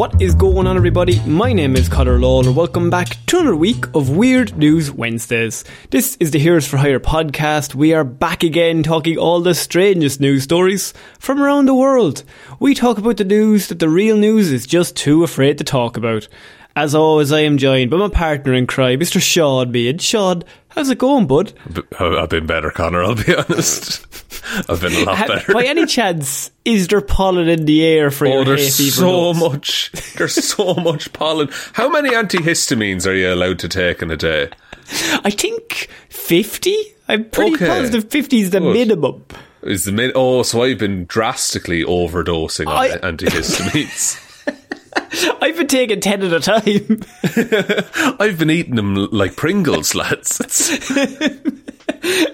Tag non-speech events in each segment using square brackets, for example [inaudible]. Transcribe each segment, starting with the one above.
What is going on, everybody? My name is Connor Lawler. Welcome back to another week of Weird News Wednesdays. This is the Heroes for Hire podcast. We are back again talking all the strangest news stories from around the world. We talk about the news that the real news is just too afraid to talk about. As always, I am joined by my partner in crime, Mr. Sean Bean. Shaun, how's it going, bud? Oh, I've been better, Connor. I'll be [laughs] honest. I've been a lot better. By any chance, is there pollen in the air for Oh, your there's so nuts? much. [laughs] There's so much pollen. How many antihistamines are you allowed to take in a day? I think 50? I'm pretty Okay. positive 50 is the Good. minimum. Is the min- oh, so I've been drastically overdosing on I- antihistamines. [laughs] [laughs] I've been taking 10 at a time. [laughs] I've been eating them like Pringles, [laughs] lads.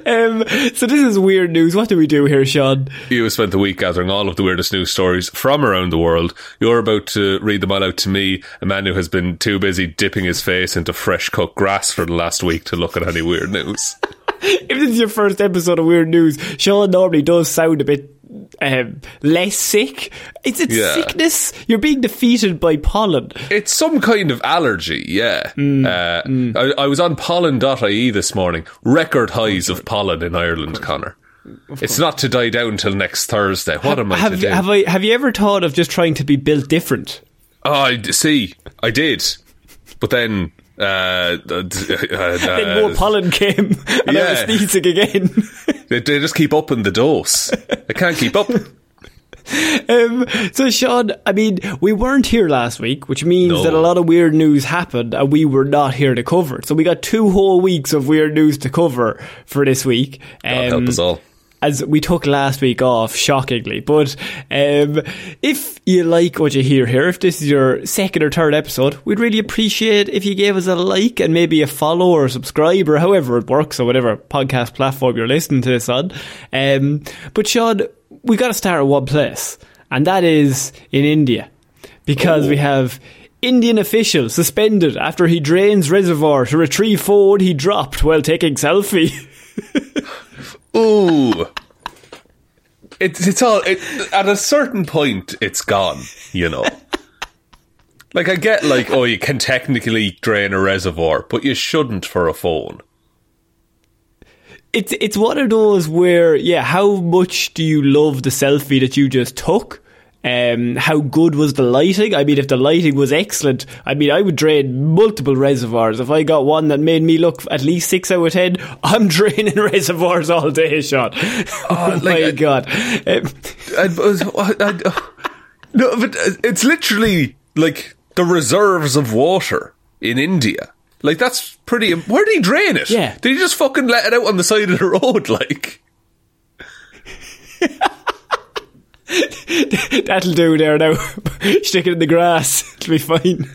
Um, so this is weird news. What do we do here, Shaun? you have spent the week gathering all of the weirdest news stories from around the world. You're about to read them all out to me, a man who has been too busy dipping his face into fresh cut grass for the last week to look at any weird news. If this is your first episode of Weird News, Shaun normally does sound a bit um, less sick. Is it Yeah. sickness? You're being defeated by pollen. It's some kind of allergy, yeah. Mm, uh, I, I was on pollen.ie this morning. Record highs of pollen in Ireland, Connor. It's not to die down till next Thursday. What am I have, to do? have I have you ever thought of just trying to be built different? oh, I d- see. I did, but then. Uh, uh, d- uh, [laughs] then more uh, pollen came, [laughs] and I was sneezing again. [laughs] they, they just keep upping the dose. I can't keep up. [laughs] Um, so, Shaun, I mean, we weren't here last week, which means No. that a lot of weird news happened and we were not here to cover it. So, we got two whole weeks of weird news to cover for this week. God help Um, us all. As we took last week off, shockingly. But um, if you like what you hear here, if this is your second or third episode, we'd really appreciate if you gave us a like and maybe a follow or subscribe or however it works or whatever podcast platform you're listening to this on. Um, but Shaun, we got to start at one place, and that is in India, because we have. Indian official suspended after he drains reservoir to retrieve phone he dropped while taking selfie. [laughs] Ooh. It's it's all it, at a certain point it's gone, you know. [laughs] like I get like oh you can technically drain a reservoir, but you shouldn't for a phone. it's it's one of those where yeah, how much do you love the selfie that you just took? Um, how good was the lighting? I mean, if the lighting was excellent, I mean, I would drain multiple reservoirs. If I got one that made me look at least six out of ten, [laughs] I'm draining [laughs] reservoirs all day, Shaun. Oh, [laughs] like, my I- god! Um, I, I, I- no, but it's literally like the reserves of water in India. Like that's pretty. Where did he drain it? Yeah. did he just fucking let it out on the side of the road? Like [laughs] that'll do there now. [laughs] Stick it in the grass. [laughs] It'll be fine.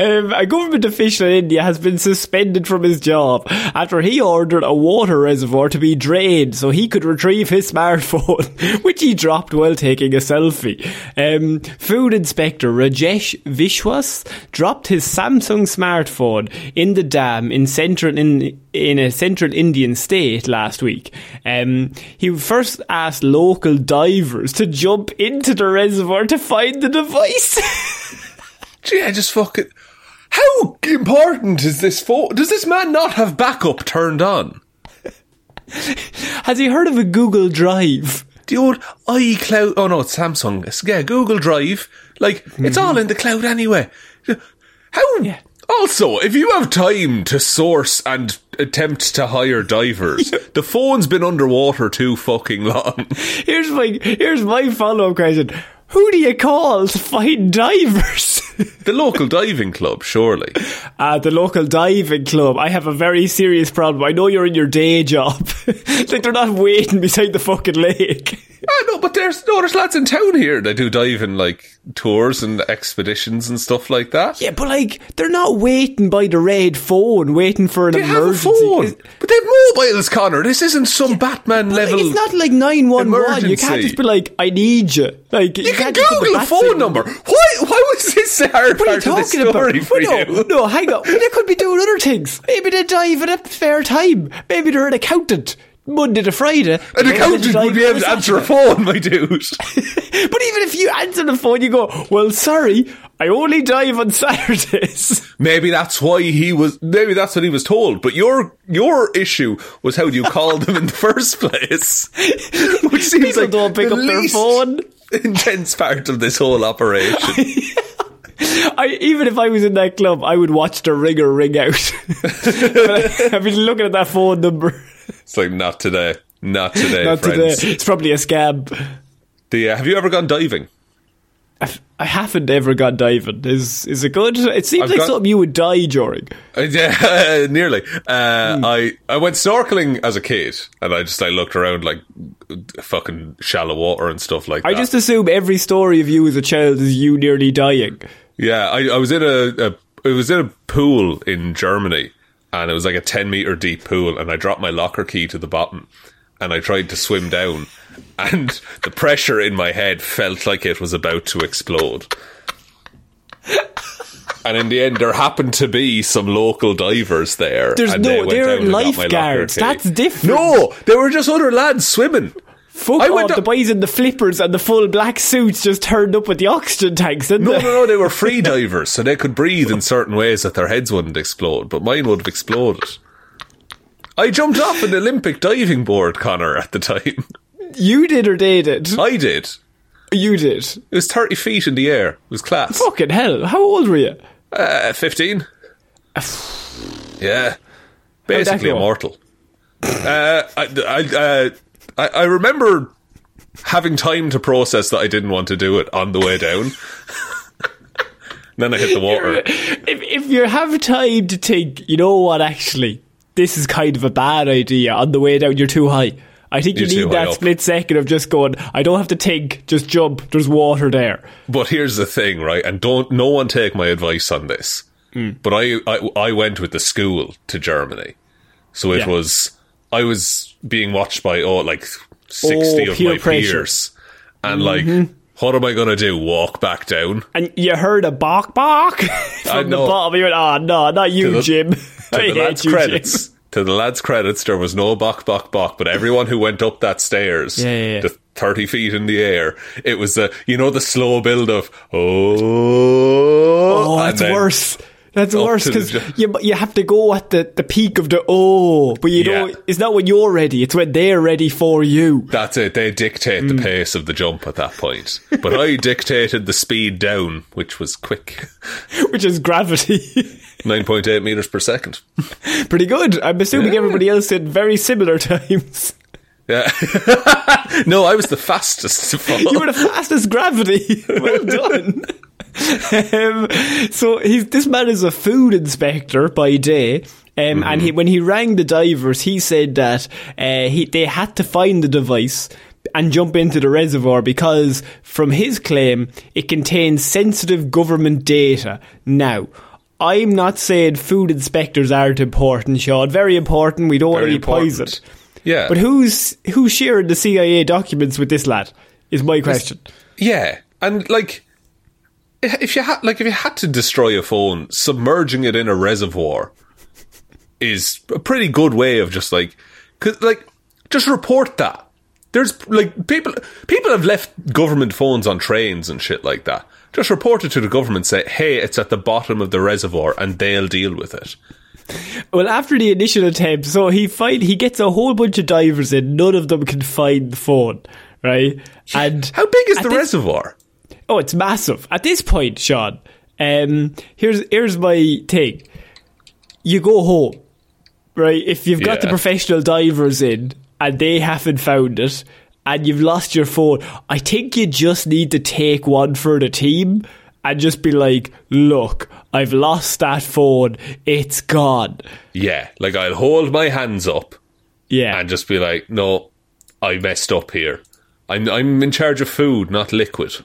Um, a government official in India has been suspended from his job after he ordered a water reservoir to be drained so he could retrieve his smartphone, which he dropped while taking a selfie. Um, food inspector Rajesh Vishwas dropped his Samsung smartphone in the dam in central in in a central Indian state last week. Um, he first asked local divers to jump into the reservoir to find the device. [laughs] Gee, I just fucking. How important is this phone? Does this man not have backup turned on? Has he heard of a Google Drive? The old iCloud. Oh no, it's Samsung. It's- Yeah, Google Drive. Like, it's all mm-hmm. in the cloud anyway. How? Yeah. Also, if you have time to source and attempt to hire divers, [laughs] the phone's been underwater too fucking long. Here's my here's my follow up question. Who do you call to find divers? The local diving club, surely. Uh, the local diving club. I have a very serious problem. I know you're in your day job. [laughs] like they're not waiting beside the fucking lake. Ah, no, but there's no, there's lads in town here that do diving like tours and expeditions and stuff like that. Yeah, but like they're not waiting by the red phone, waiting for an They have a emergency. phone, It's- but they have mobiles, Connor. This isn't some Batman but, like, level. it's not like nine one one. You can't just be like, "I need you." Like You can put the Google a phone number. Why? Why was this the hard What are you part of this talking about? no, no, hang on. They could be doing other things. Maybe they dive at a spare time. Maybe they're an accountant. Monday to Friday. An accountant would be able to answer a phone, my dude. [laughs] But even if you answer the phone, you go, well, sorry, I only dive on [laughs] Saturdays. Maybe that's why he was. Maybe that's what he was told. But your your issue was how you called him in the first place, [laughs] which seems People like don't pick the up their phone. intense part of this whole operation. [laughs] I, even if I was in that club, I would watch the ringer ring out. [laughs] I've been looking at that phone number. it's like not today, not today, Not friends. today. It's probably a scam. The, uh, have you ever gone diving? I've, I haven't ever gone diving. Is is it good? It seems I've like got- something you would die during. Uh, Yeah, [laughs] nearly. Uh, Hmm. I I went snorkeling as a kid, and I just I looked around like fucking shallow water and stuff like I that. I just assume every story of you as a child is you nearly dying. Yeah, I, I was in a, a it was in a pool in Germany, and it was like a ten meter deep pool, and I dropped my locker key to the bottom, and I tried to swim down, [laughs] and the pressure in my head felt like it was about to explode. And in the end, there happened to be some local divers there. There's and no- they went they're down and got my locker lifeguards. That's different. No, they were just other lads swimming. Fuck I the boys in the flippers and the full black suits just turned up with the oxygen tanks, didn't No, they? no, no, they were [laughs] free divers, so they could breathe in certain ways that their heads wouldn't explode, but mine would have exploded. I jumped off an Olympic diving board, Connor, at the time. You did or they did? I did. You did. It was 30 feet in the air. It was class. Fucking hell. How old were you? Uh, 15. [sighs] yeah. Basically immortal. uh, I, I, uh, I, I remember having time to process that I didn't want to do it on the way down. [laughs] then I hit the water. If, if you have time to think, you know what, actually, this is kind of a bad idea on the way down, you're too high. I think you You're too need that split second of just going, I don't have to think, just jump, there's water there. But here's the thing, right? And don't no one take my advice on this. Hmm. But I, I I went with the school to Germany, so it Yeah. was I was being watched by oh like sixty Oh, of my pressure. Mm-hmm. peers, and like what am I gonna do? Walk back down And you heard a bark bark [laughs] from the bottom. You went, oh no, not you, the- Jim. [laughs] to the [laughs] lads' you, Jim." credits. To the lads' credits, there was no bok bok bok, but everyone who went up that stairs, Yeah, yeah, yeah. the thirty feet in the air, it was the you know the slow build of oh, Oh, that's worse. That's worse because you, you have to go at the, the peak of the oh, but you Yeah. know it's not when you're ready; it's when they're ready for you. That's it. They dictate Mm. the pace of the jump at that point. But I [laughs] dictated the speed down, which was quick. [laughs] which is gravity. [laughs] 9.8 meters per second. Pretty good. I'm assuming Yeah. everybody else did very similar times. Yeah. no, I was the fastest to fall. You were the fastest gravity. well done. Um, so he's this man is a food inspector by day. Um, And he, when he rang the divers, he said that uh, he they had to find the device and jump into the reservoir because, from his claim, it contains sensitive government data. Now, I'm not saying food inspectors aren't important, Sean. Very important. We don't want any poison. Yeah. But who's who's sharing the CIA documents with this lad? Is my question. Yeah, and like, if you had like if you had to destroy a phone, submerging it in a reservoir is a pretty good way of just like, cause like, just report that. There's like people people have left government phones on trains and shit like that. Just report it to the government. Say, hey, it's at the bottom of the reservoir, and they'll deal with it. Well, after the initial attempt, so he find he gets a whole bunch of divers in. None of them can find the phone, right? And How big is the this- reservoir? Oh, it's massive. At this point, Shaun, um, here's here's my take. You go home, right? If you've got the professional divers in and they haven't found it, and you've lost your phone, I think you just need to take one for the team and just be like, "Look, I've lost that phone. It's gone." Yeah, like I'll hold my hands up Yeah, and just be like, no, I messed up here. I'm I'm in charge of food, not liquid.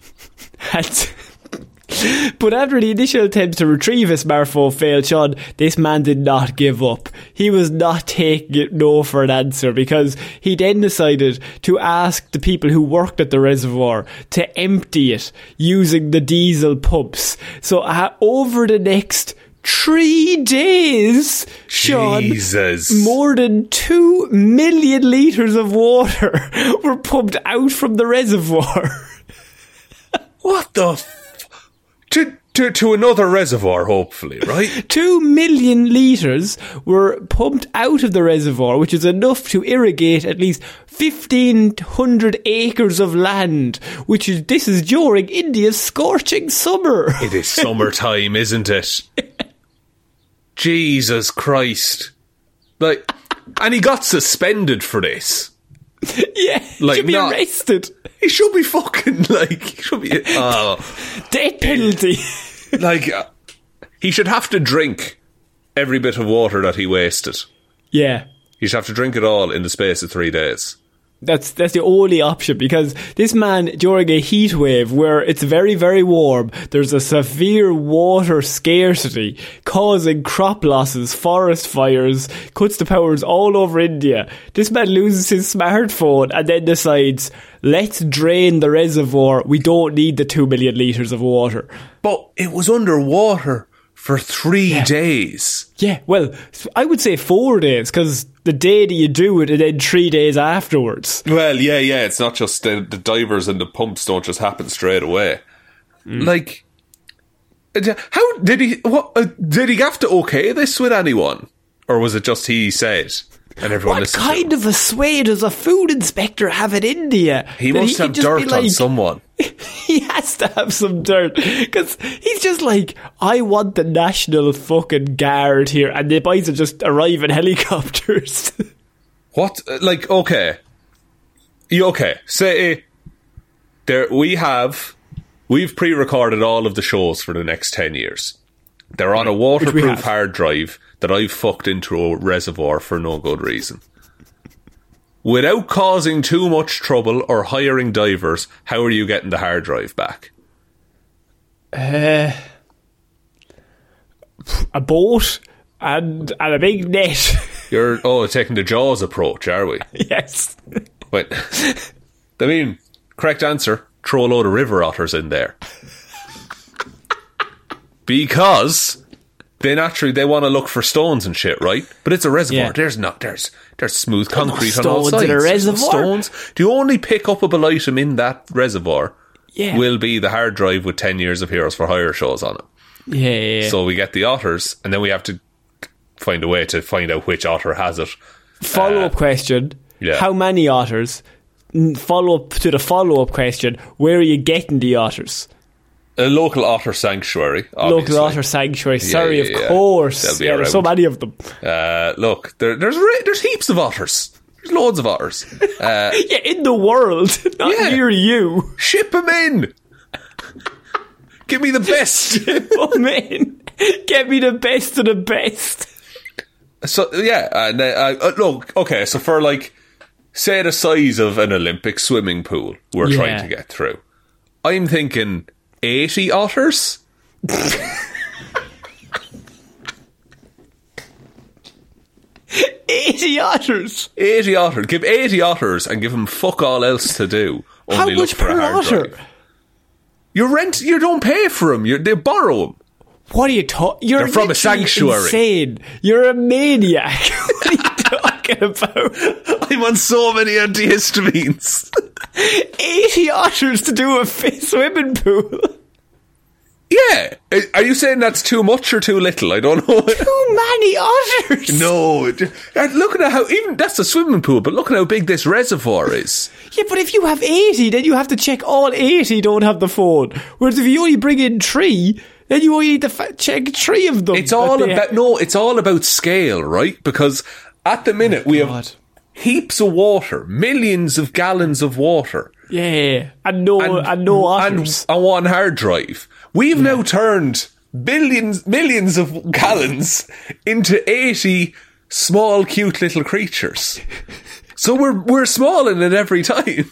[laughs] But after the initial attempts to retrieve his smartphone failed, Shaun, this man did not give up. He was not taking it no for an answer because he then decided to ask the people who worked at the reservoir to empty it using the diesel pumps. So uh, over the next three days, Shaun, Jesus. more than two million litres of water [laughs] were pumped out from the reservoir. [laughs] What the? F- to, to to another reservoir, hopefully, right? [laughs] Two million litres were pumped out of the reservoir, which is enough to irrigate at least 1,500 acres of land, which is, this is during India's scorching summer. It is summertime, isn't it? Jesus Christ! Like, and he got suspended for this. [laughs] yeah, Like, should be not- arrested. He should be fucking [laughs] like. He should be. [laughs] Oh, Death penalty. like uh, he should have to drink every bit of water that he wasted. yeah. He should have to drink it all in the space of three days. That's that's the only option because this man during a heat wave where it's very very warm, there's a severe water scarcity causing crop losses, forest fires, cuts to powers all over India. This man loses his smartphone and then decides, let's drain the reservoir. We don't need the two million liters of water. But it was underwater for three days. Yeah, well, I would say four days because the day that you do it and then three days afterwards. Well, yeah, yeah. It's not just the, the divers and the pumps don't just happen straight away. Like, uh, how did he? What uh, did he have to okay this with anyone, or was it just he said and everyone What kind of a sway does a food inspector have in India? He must can have dirt on someone. [laughs] He has to have some dirt because he's just like, I want the national fucking guard here, and the boys will just arrive in helicopters. [laughs] What? Like, okay, you okay? Say there we have we've pre-recorded all of the shows for the next ten years. They're on a waterproof hard drive that I've fucked into a reservoir for no good reason. Without causing too much trouble or hiring divers, how are you getting the hard drive back? uh, a boat and and a big net. [laughs] You're oh taking the Jaws approach, are we? yes. Wait, I mean, correct answer: throw a load of river otters in there because they naturally they want to look for stones and shit, right? But it's a reservoir. Yeah. There's not there's there's smooth concrete on all stones sides. in a There's no reservoir. stones. The only pick up pickupable item in that reservoir Yeah. will be the hard drive with ten years of Heroes for Hire shows on it. Yeah. yeah, yeah. So we get the otters, and then we have to find a way to find out which otter has it. follow up uh, question: yeah. How many otters? Follow up to the follow up question: Where are you getting the otters? A local otter sanctuary. Obviously. Local otter sanctuary. Sorry, yeah, of yeah. They'll course. Yeah, there's so many of them. Uh, look, there, there's there's heaps of otters. There's loads of otters. [laughs] Uh, Yeah, in the world, [laughs] not near you. ship them in. Give me the best. oh man, [laughs] get me the best of the best. so yeah, and uh, uh, look, okay. So for like say the size of an Olympic swimming pool we're trying to get through. I'm thinking 80 otters? Eighty otters. 80 otters. Give 80 otters and give them fuck all else to do. How much per otter? drive. You rent, you don't pay for them. You, they borrow them. What are you talking? You're They're from a sanctuary. Insane. You're a maniac. [laughs] what are you talking about? I'm on so many antihistamines. Eighty otters to do a swimming pool. yeah. Are you saying that's too much or too little? I don't know. Too many otters. no. uh, Looking at how, even that's a swimming pool, but look at how big this reservoir is. Yeah, but if you have 80, then you have to check all 80 don't have the phone. Whereas if you only bring in three, then you only need to check three of them. It's all about, no, it's all about scale, right? Because at the minute we oh have heaps of water, millions of gallons of water. Yeah, and no, and, no otters. and, and one hard drive. We've now turned billions, millions of gallons into eighty small, cute little creatures. So we're we're smalling it every time. [laughs]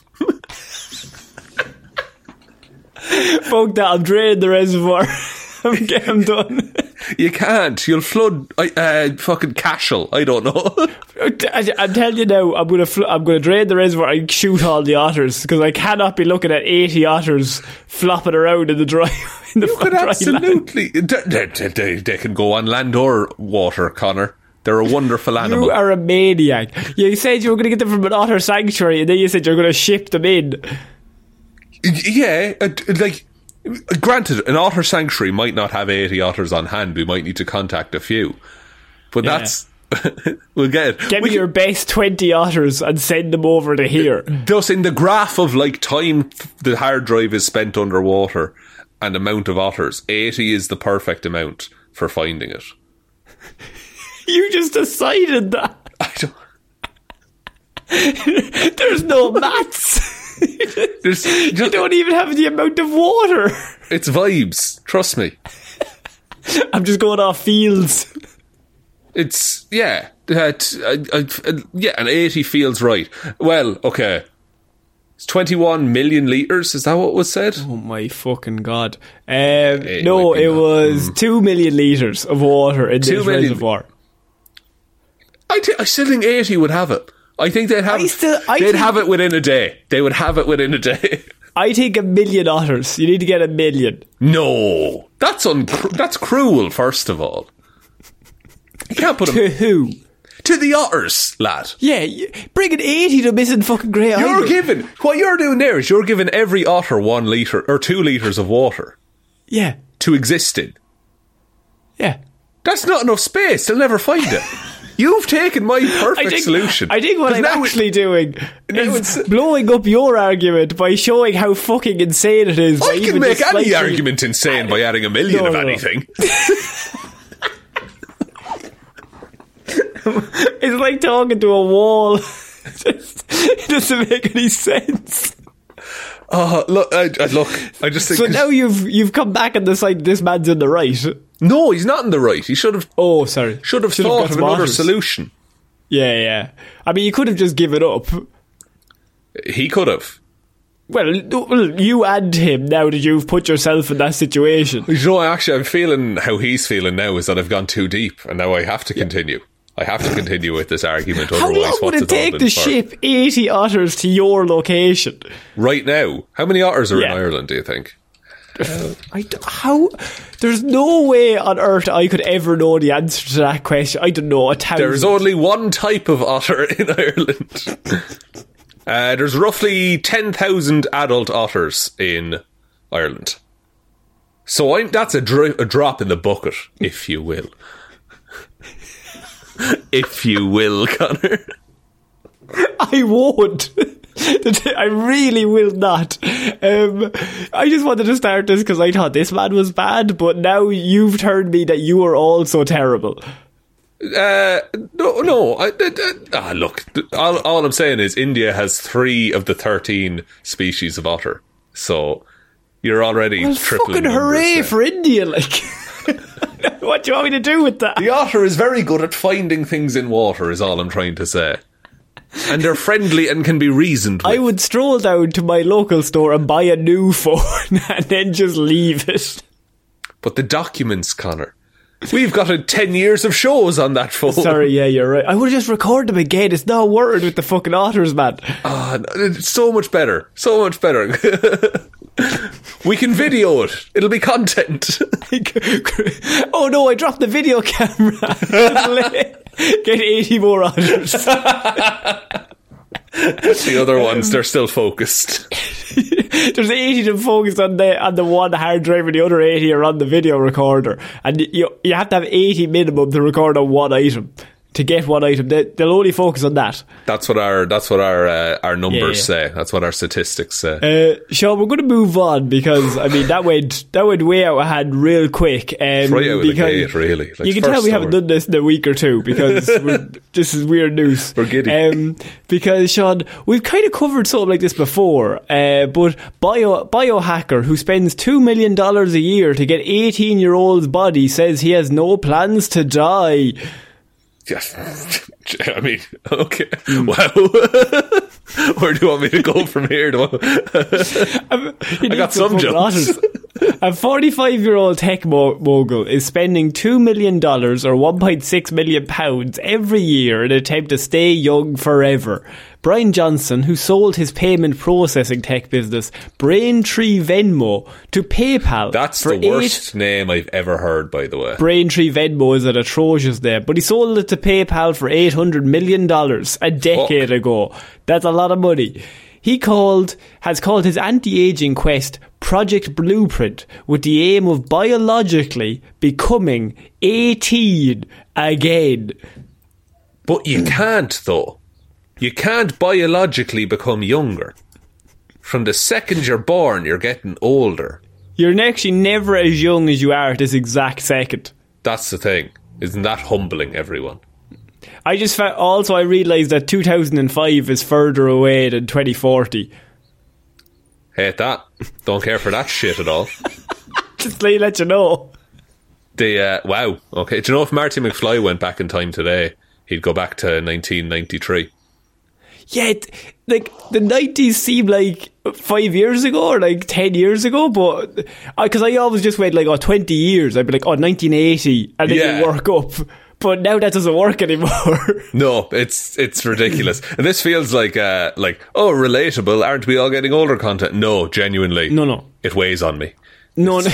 Fuck that, I'm draining the reservoir. [laughs] I'm, I'm done. You can't. You'll flood uh, uh, fucking Cashel. I don't know. [laughs] I'm telling you now, I'm gonna fl- I'm gonna drain the reservoir and shoot all the otters because I cannot be looking at 80 otters flopping around in the dry [laughs] in the you could absolutely. They, they, they, they can go on land or water, Connor. They're a wonderful animal. You are a maniac. You said you were going to get them from an otter sanctuary, and then you said you're going to ship them in. Yeah, uh, like granted, an otter sanctuary might not have eighty otters on hand. We might need to contact a few, but Yeah. that's [laughs] we'll get it. Get We me your best 20 otters and send them over to here. thus in the graph of like time the hard drive is spent underwater and amount of otters, eighty is the perfect amount for finding it. [laughs] You just decided that. I don't. [laughs] There's no maths. [laughs] There's you just, don't even have the amount of water. it's vibes. Trust me. [laughs] I'm just going off fields. It's yeah, uh, t- uh, uh, uh, yeah, and eighty feels right. Well, okay, it's twenty-one million liters. Is that what was said? Oh my fucking god. Um, It no, it that. was 2 million litres of water in Two this million. reservoir. I, thi- I still think eighty would have it. I think they'd have. I still- I they'd have it within a day. They would have it within a day. [laughs] I think a million otters. You need to get a million. no, that's un- That's cruel. First of all, you can't put them To who? to the otters, lad. Yeah, bring an 80 to missing fucking grey You're Island. giving what you're doing there is you're giving every otter one liter or two liters of water Yeah, to exist in. yeah. That's not enough space. They'll never find it. [laughs] You've taken my perfect I think, solution. I think what I'm now it- actually doing is blowing up your argument by showing how fucking insane it is. I can make any argument insane by adding a million No, of no, no. anything. [laughs] It's like talking to a wall. [laughs] Just- it doesn't make any sense. Oh, look, I, I, look, I just think. So now you've you've come back and decided this man's in the right. No, he's not in the right. He should have Oh, sorry. should have Should've thought got of another solution. Yeah, yeah. I mean, you could have just given up. He could have. Well, you and him now that you've put yourself in that situation. You know, actually, I'm feeling how he's feeling now is that I've gone too deep, and now I have to continue. I have to continue with this argument. How long would it take to ship 80 otters to your location? right now? How many otters are Yeah. in Ireland? Do you think? I d- how? There's no way on earth I could ever know the answer to that question. I don't know. A thousand. There's only one type of otter in [laughs] Ireland. uh, there's roughly 10,000 adult otters in Ireland. So I'm, that's a, dri- a drop in the bucket, if you will. [laughs] if you will, Connor. [laughs] I won't. [laughs] I really will not. Um, I just wanted to start this because I thought this man was bad, but now you've turned me that you are also terrible. Uh, no, no. I, I, I- ah, look, all, all I'm saying is India has three of the 13 species of otter. So you're already Well, fucking hooray for India! Like, [laughs] what do you want me to do with that? The otter is very good at finding things in water, is all I'm trying to say. And they're friendly and can be reasoned with. I would stroll down to my local store and buy a new [laughs] phone and then just leave it. But the documents, Connor. We've got a 10 years of shows on that phone. Sorry, yeah, you're right. I would have just record them again. It's not a word with the fucking otters, man. Ah, it's so much better. So much better. [laughs] we can video it. It'll be content. [laughs] oh no, I dropped the video [laughs] camera. Get 80 more otters. the other ones, they're still focused. [laughs] There's 80 of them focused on the on the one hard drive and the other 80 are on the video recorder. And you you have to have 80 minimum to record on one item. To get one item, they, will only focus on that. That's what our that's what our uh, our numbers yeah, yeah. say. That's what our statistics say. Uh, Shaun, we're going to move on because I mean that went that went way out of hand real quick. Um, right because gate, really. Like you can tell we haven't done this in a week or two because [laughs] this is weird news. We're giddy. Um, because Shaun, we've kind of covered something like this before, uh, but bio biohacker who spends two million dollars a year to get eighteen year old's body says he has no plans to die. Yes. [laughs] I mean, okay. Mm. Wow. [laughs] Where do you want me to go from here? [laughs] I, I got some jokes. [laughs] A 45 year old tech mogul is spending $2 million or £1.6 million pounds every year in an attempt to stay young forever. Brian Johnson, who sold his payment processing tech business, Braintree Venmo, to PayPal. That's the worst eight... name I've ever heard, by the way. Braintree Venmo is an atrocious name, but he sold it to PayPal for $800 million a decade Fuck. ago. That's a lot of money. He called has called his anti-aging quest Project Blueprint with the aim of biologically becoming 18 again. But you can't though. You can't biologically become younger. From the second you're born, you're getting older. You're actually never as young as you are at this exact second. That's the thing. Isn't that humbling, everyone? I just fa- also I realised that 2005 is further away than 2040. Hate that. Don't care for that shit at all. [laughs] just let, let you know. The uh, wow. Okay. Do you know if Marty McFly went back in time today, he'd go back to 1993. Yeah, it, like the 90s seem like five years ago or like 10 years ago, but because I, I, always just went like, oh, 20 years. I'd be like, oh, 1980, and then yeah. you work up but now that doesn't work anymore. [laughs] no, it's it's ridiculous, and this feels like uh, like oh relatable. Aren't we all getting older? Content? No, genuinely. No, no, it weighs on me. No, no,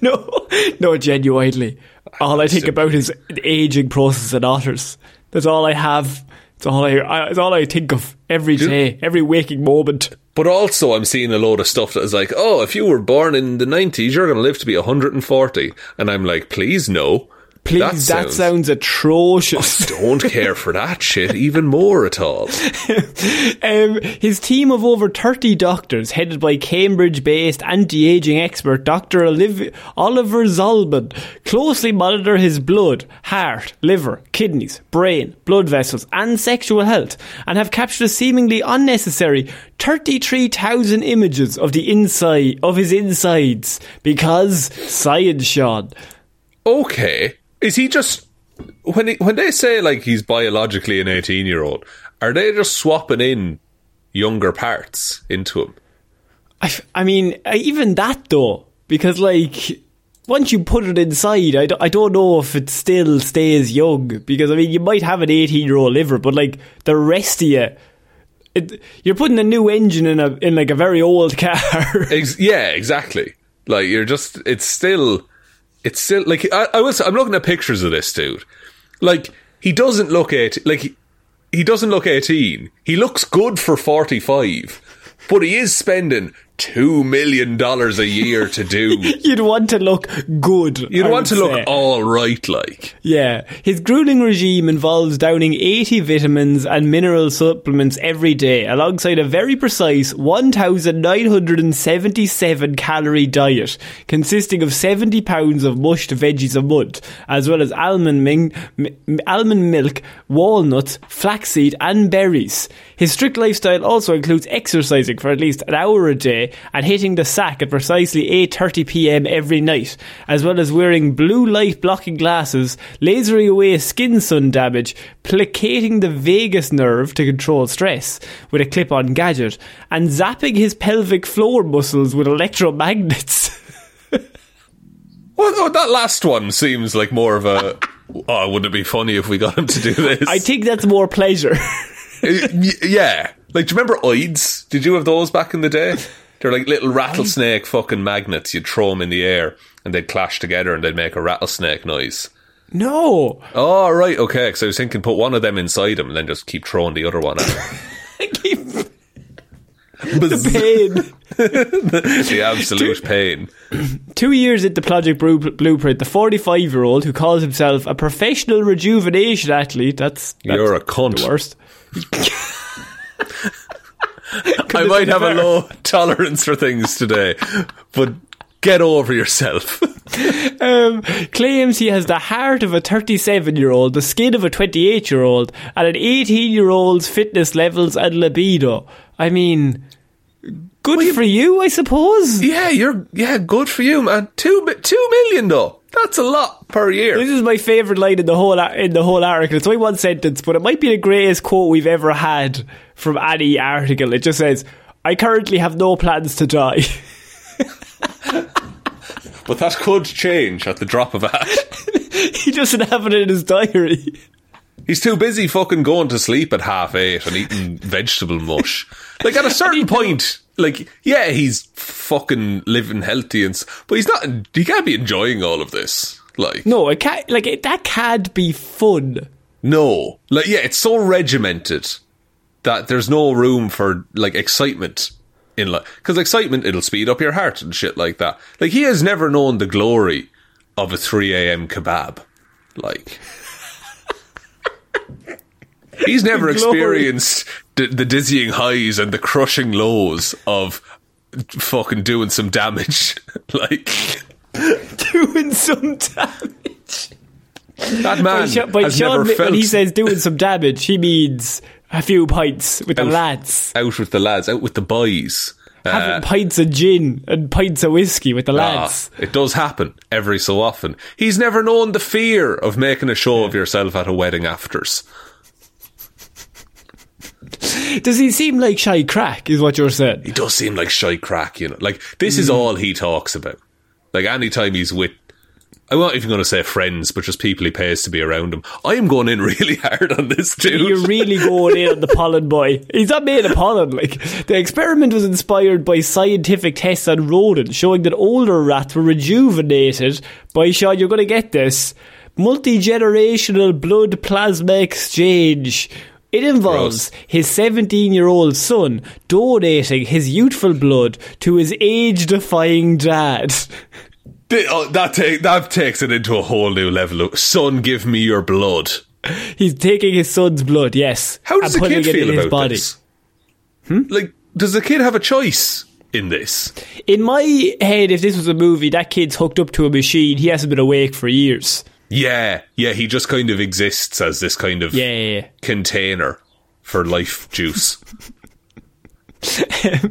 [laughs] no, no, genuinely. All I think about is the aging process in otters. That's all I have. It's all I. It's all I think of every day, every waking moment. But also, I'm seeing a load of stuff that is like, oh, if you were born in the 90s, you're going to live to be 140. And I'm like, please, no. Please, that sounds, that sounds atrocious. I don't care for that shit even more at all. [laughs] um, his team of over 30 doctors, headed by Cambridge based anti aging expert Dr. Oliver Zolman, closely monitor his blood, heart, liver, kidneys, brain, blood vessels, and sexual health, and have captured a seemingly unnecessary 33,000 images of the inside of his insides because science, Shaun. Okay. Is he just when he, when they say like he's biologically an eighteen year old? Are they just swapping in younger parts into him? I, I mean, even that though, because like once you put it inside, I don't, I don't know if it still stays young. Because I mean, you might have an eighteen year old liver, but like the rest of you. It, you're putting a new engine in a in like a very old [laughs] car. Yeah, exactly. Like you're just it's still it's still like I, I was. I'm looking at pictures of this dude. Like he doesn't look at like he, he doesn't look 18. He looks good for 45, but he is spending two million dollars a year to do. [laughs] You'd want to look good. You'd I want to say. look all right, like. Yeah, his grueling regime involves downing eighty vitamins and mineral supplements every day, alongside a very precise one thousand nine hundred and seventy-seven calorie diet consisting of seventy pounds of mushed veggies a month, as well as almond, min- m- almond milk, walnuts, flaxseed, and berries. His strict lifestyle also includes exercising for at least an hour a day and hitting the sack at precisely 8:30 p.m. every night, as well as wearing blue light blocking glasses, lasering away skin sun damage, placating the vagus nerve to control stress with a clip-on gadget, and zapping his pelvic floor muscles with electromagnets. [laughs] Well, oh, that last one seems like more of a. Oh, wouldn't it be funny if we got him to do this? I think that's more pleasure. [laughs] Yeah. Like, do you remember Oids? Did you have those back in the day? They're like little rattlesnake fucking magnets. You'd throw them in the air and they'd clash together and they'd make a rattlesnake noise. no. Oh, right, okay. Because I was thinking put one of them inside him and then just keep throwing the other one at him. [laughs] [laughs] the pain. [laughs] the absolute pain. [clears throat] Two years into Project Blueprint, the 45 year old who calls himself a professional rejuvenation athlete, that's, that's You're a cunt. the worst. I might have a low tolerance for things today, but get over yourself. [laughs] Um, claims he has the heart of a 37 year old, the skin of a 28 year old, and an 18 year old's fitness levels and libido. I mean, good for you, I suppose. yeah, you're yeah, good for you, man. Two two million though. That's a lot per year. This is my favourite line in the whole in the whole article. It's only one sentence, but it might be the greatest quote we've ever had from any article. It just says, "I currently have no plans to die." [laughs] But that could change at the drop of a hat. [laughs] he doesn't have it in his diary. He's too busy fucking going to sleep at half eight and eating vegetable mush. [laughs] Like at a certain point, like yeah, he's fucking living healthy and, but he's not. He can't be enjoying all of this. Like No, it can't. Like it, that can't be fun. no, like yeah, it's so regimented that there's no room for like excitement in like because excitement it'll speed up your heart and shit like that. Like he has never known the glory of a three a.m. kebab. Like [laughs] he's never experienced the, the dizzying highs and the crushing lows of fucking doing some damage. [laughs] like Doing some damage. that man By, Sha- by has Shaun, never felt when he says doing some damage, he means a few pints with the lads. out with the lads, out with the boys. Having pints of gin and pints of whiskey with the Ah, lads. it does happen every so often. He's never known the fear of making a show of yourself at a wedding afters. Does he seem like shy crack? Is what you're saying? He does seem like shy crack, you know. Like this is hmm. all he talks about. Like anytime he's with I'm not even going to say friends, but just people he pays to be around him. I am going in [laughs] really hard on this dude. You're really going in on the pollen boy. He's not made of pollen. Like the experiment was inspired by scientific tests on rodents showing that older rats were rejuvenated by Shaun. You're going to get this multi generational blood plasma exchange. It involves his 17 year old son donating his youthful blood to his age defying dad. Oh, that, take, that takes it into a whole new level. Of, Son, give me your blood. He's taking his son's blood, yes. How does the kid it feel in his about body. this? Like, does the kid have a choice in this? In my head, if this was a movie, that kid's hooked up to a machine. He hasn't been awake for years. Yeah, yeah, he just kind of exists as this kind of Yeah, yeah, yeah. container for life juice. [laughs]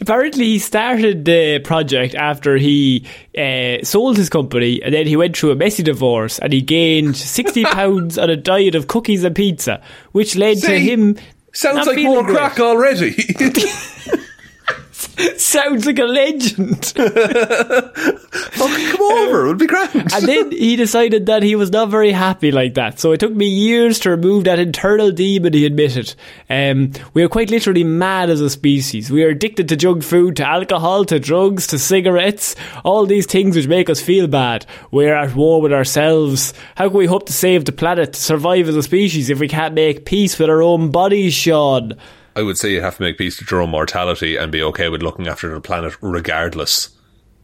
Apparently, he started the project after he uh, sold his company, and then he went through a messy divorce, and he gained [laughs] sixty pounds on a diet of cookies and pizza, which led to him. Sounds not like feeling more great. crack already. [laughs] [laughs] Sounds like a legend. [laughs] Come over, it'll be grand. [laughs] And then he decided that he was not very happy like that. So it took me years to remove that internal demon he admitted. Um, we are quite literally mad as a species. We are addicted to junk food, to alcohol, to drugs, to cigarettes, all these things which make us feel bad. We're at war with ourselves. How can we hope to save the planet, to survive as a species, if we can't make peace with our own bodies, Shaun? I would say you have to make peace with your own mortality and be okay with looking after the planet regardless.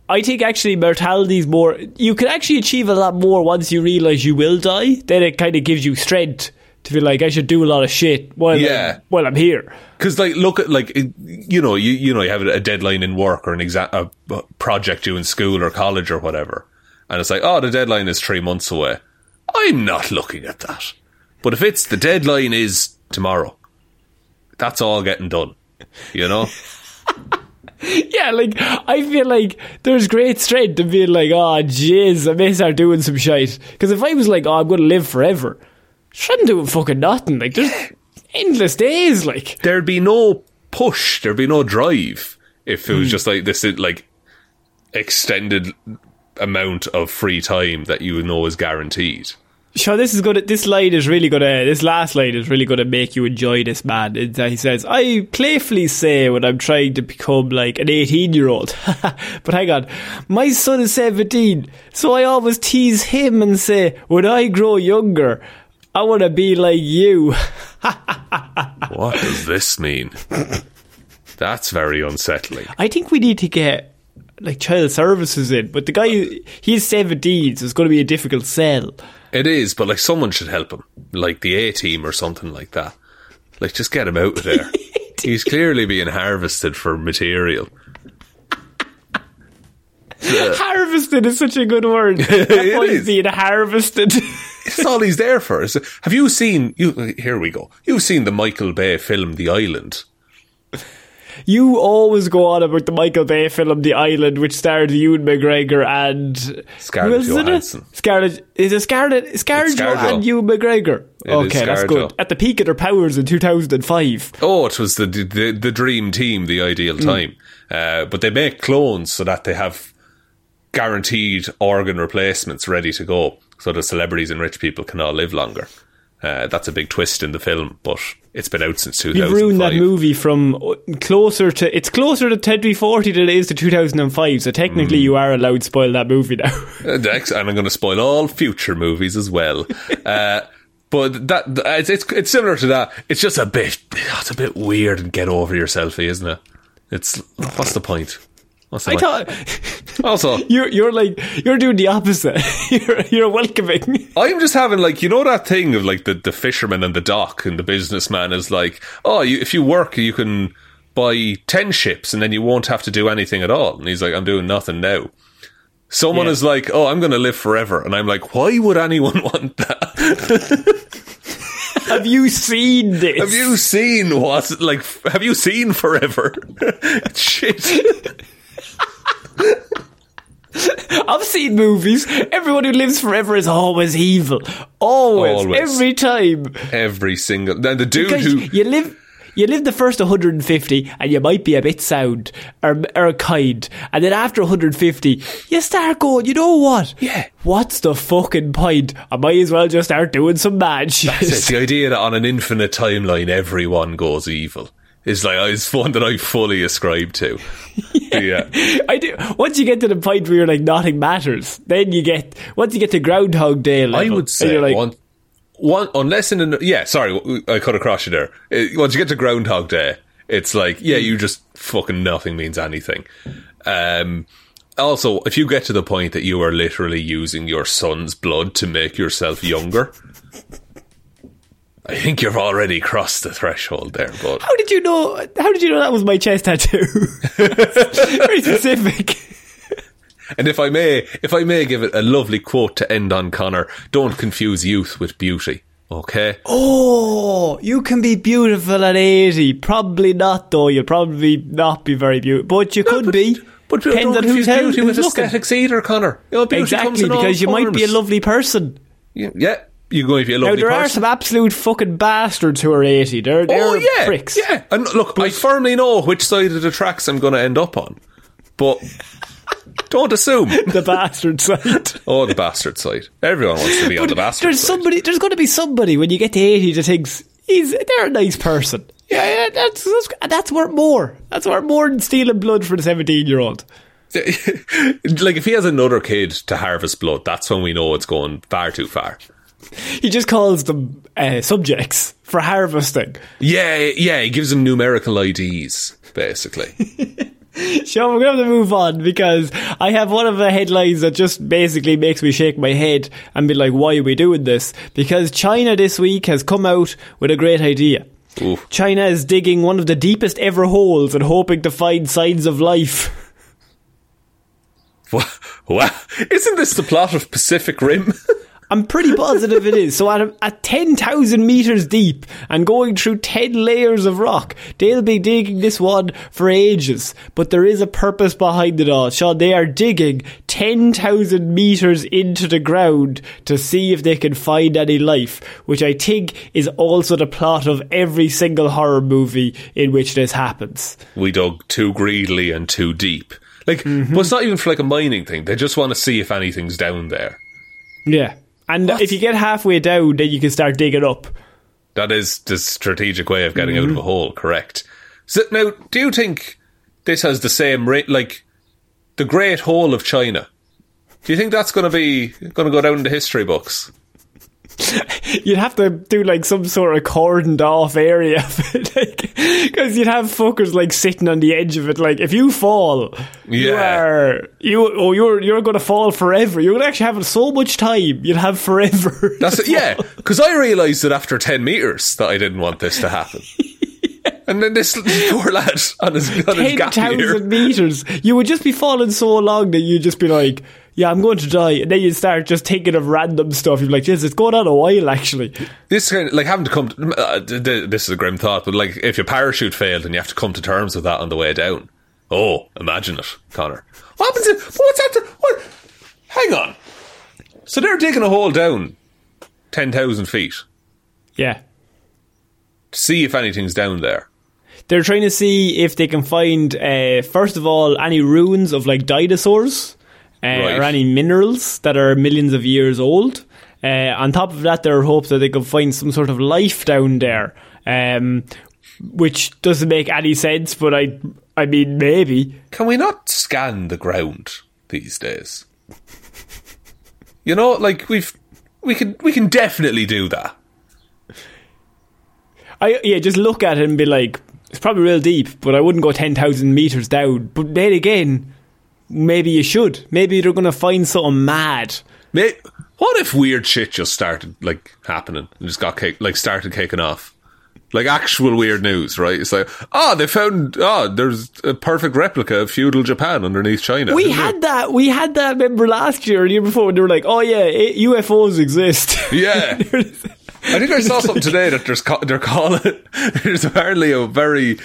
I think actually mortality is more. You can actually achieve a lot more once you realise you will die. Then it kind of gives you strength to feel like I should do a lot of shit while Yeah. I'm, while I'm here. Because, like, look at like it- you know, you you know, you have a deadline in work or an exam, a a project due in school or college or whatever, and it's like, oh, the deadline is three months away. I'm not looking at that. But if it's the deadline is tomorrow, that's all getting done. You know. [laughs] Yeah, like I feel like there's great strength in being like, oh jeez, I may start doing some shite. Because if I was like, oh, I'm going to live forever, shouldn't do fucking nothing. Like there's endless days. Like There'd be no push. There'd be no drive if it was hmm. just like this, like extended amount of free time that you know is guaranteed. Sure, this is gonna. This line is really gonna. This last line is really gonna make you enjoy this man. He says, "I playfully say when I'm trying to become like an 18 year old, [laughs] but hang on, my son is 17, so I always tease him and say, when I grow younger, I want to be like you." [laughs] What does this mean? [laughs] That's very unsettling. I think we need to get like child services in, but the guy he's 17, so it's going to be a difficult sell. It is, but like someone should help him, like the A team or something like that. Like just get him out of there. [laughs] He's clearly being harvested for material. [laughs] Harvested is such a good word. [laughs] That boy's being harvested. it's all he's there for. Have you seen? You here we go. You've seen the Michael Bay film The Island. You always go on about the Michael Bay film The Island, which starred Ewan McGregor and Scarlett is it? Johansson. Scarlett is it Scarlett Scarlett ScarJo. and Ewan McGregor. It okay, that's good. At the peak of their powers in two thousand and five. Oh, it was the the, the dream team, the ideal time. Uh, but they make clones so that they have guaranteed organ replacements ready to go, so the celebrities and rich people can all live longer. Uh, that's a big twist in the film, but it's been out since 2005. You've ruined that movie from uh, closer to it's closer to 2040 than it is to 2005. So technically, you are allowed to spoil that movie now. [laughs] Uh, and I'm going to spoil all future movies as well. [laughs] uh, but that it's, it's it's similar to that. It's just a bit it's a bit weird and get over yourself, isn't it? It's what's the point? The I point? thought also, you're you're like you're doing the opposite. [laughs] you're you're welcoming. [laughs] I'm just having like you know that thing of like the, the fisherman and the dock and the businessman is like, oh, you, if you work, you can buy ten ships and then you won't have to do anything at all. And he's like, I'm doing nothing now. Someone Yeah. is like, oh, I'm going to live forever, and I'm like, why would anyone [laughs] want that? Have you seen this? have you seen what? Like, have you seen forever? Shit. [laughs] I've seen movies. Everyone who lives forever is always evil. Always, Always. every time. Every single. Then the dude Because who. you live. You live the first 150 and you might be a bit sound or, or kind. And then after 150, you start going, you know what? Yeah. What's the fucking point? I might as well just start doing some mad shit. It's the idea that on an infinite timeline everyone goes evil is like is one that I fully ascribe to. [laughs] yeah. I do. Once you get to the point where you're like nothing matters, then you get once you get to Groundhog Day level, I would say you're like, one, one unless in an yeah, sorry, I cut across you there. Once you get to Groundhog Day, it's like yeah, you just fucking nothing means anything. Um, also, if you get to the point that you are literally using your son's blood to make yourself younger. I think you've already crossed the threshold there, but How did you know? How did you know that was my chest tattoo? [laughs] Very specific. And if I may, if I may give it a lovely quote to end on, Connor, don't confuse youth with beauty. Okay? Oh, you can be beautiful at eighty. Probably not, though. You'll probably not be very beautiful, but you could be. But Depends don't on confuse who's beauty with looking. aesthetics either, Connor. You know, Exactly, because you might be a lovely person. Yeah, yeah, you're going to be a Now there are some absolute fucking bastards who are eighty. They're they're oh yeah, pricks. yeah. And look, I firmly know which side of the tracks I'm going to end up on, but [laughs] don't assume. The bastard side. [laughs] Oh, the bastard side. Everyone wants to be on the bastard There's side. somebody. There's going to be somebody when you get to eighty that thinks he's they're a nice person. Yeah, yeah that's, that's that's worth more. That's worth more than stealing blood for the seventeen year old. [laughs] like if he has another kid to harvest blood, that's when we know it's going far too far. [laughs] He just calls them uh, subjects for harvesting. Yeah, yeah, he gives them numerical IDs, basically. [laughs] So we're going to move on because I have one of the headlines that just basically makes me shake my head and be like, why are we doing this? Because China this week has come out with a great idea. Oof. China is digging one of the deepest ever holes and hoping to find signs of life. Wha- Wow. Isn't this the plot of Pacific Rim? [laughs] I'm pretty positive it is. So at, at 10,000 metres deep and going through 10 layers of rock, they'll be digging this one for ages. But there is a purpose behind it all. Shaun, they are digging 10,000 metres into the ground to see if they can find any life, which I think is also the plot of every single horror movie in which this happens. We dug too greedily and too deep. Like, Mm-hmm. but it's not even for like a mining thing. They just want to see if anything's down there. Yeah. And if you get halfway down, then you can start digging up. That is the strategic way of getting out Mm-hmm. of a hole, correct? So now, do you think this has the same rate, like the Great Hole of China? Do you think that's going to be going to go down in the history books? [laughs] You'd have to do like some sort of cordoned off area because [laughs] you'd have fuckers like sitting on the edge of it. Like if you fall, you Yeah. are you oh you're you're going to fall forever. You're to actually have so much time. You'll have forever. [laughs] That's it, yeah. Because I realised that after ten meters that I didn't want this to happen. And then this poor lad on his on his gap year. meters. You would just be falling so long that you'd just be like, "Yeah, I'm going to die," and then you'd start just thinking of random stuff. You're like, "Jeez, it's going on a while actually." This kind of, like having to come. To, uh, th- th- this is a grim thought, but like if your parachute failed and you have to come to terms with that on the way down. Oh, imagine it, Connor. What happens? If, what's after? What? Hang on. So they're digging a hole down ten thousand feet Yeah. to see if anything's down there. They're trying to see if they can find, uh, first of all, any ruins of like dinosaurs Right. or any minerals that are millions of years old. Uh, on top of that, there are hopes that they can find some sort of life down there, um, which doesn't make any sense. But I, I mean, maybe. Can we not scan the ground these days? You know, like we've we can we can definitely do that. I yeah, just look at it and be like, it's probably real deep, but I wouldn't go ten thousand meters down. But then again, maybe you should. Maybe they're gonna find something mad. May what if weird shit just started like happening and just got kick, like started kicking off? Like actual weird news, right? It's like, oh, they found, oh, there's a perfect replica of feudal Japan underneath China. We had that. We had that. Remember last year, or the year before, when they were like, "Oh yeah, a- UFOs exist." [laughs] Yeah. [laughs] I think I saw something today that there's ca- they're calling [laughs] there's apparently a very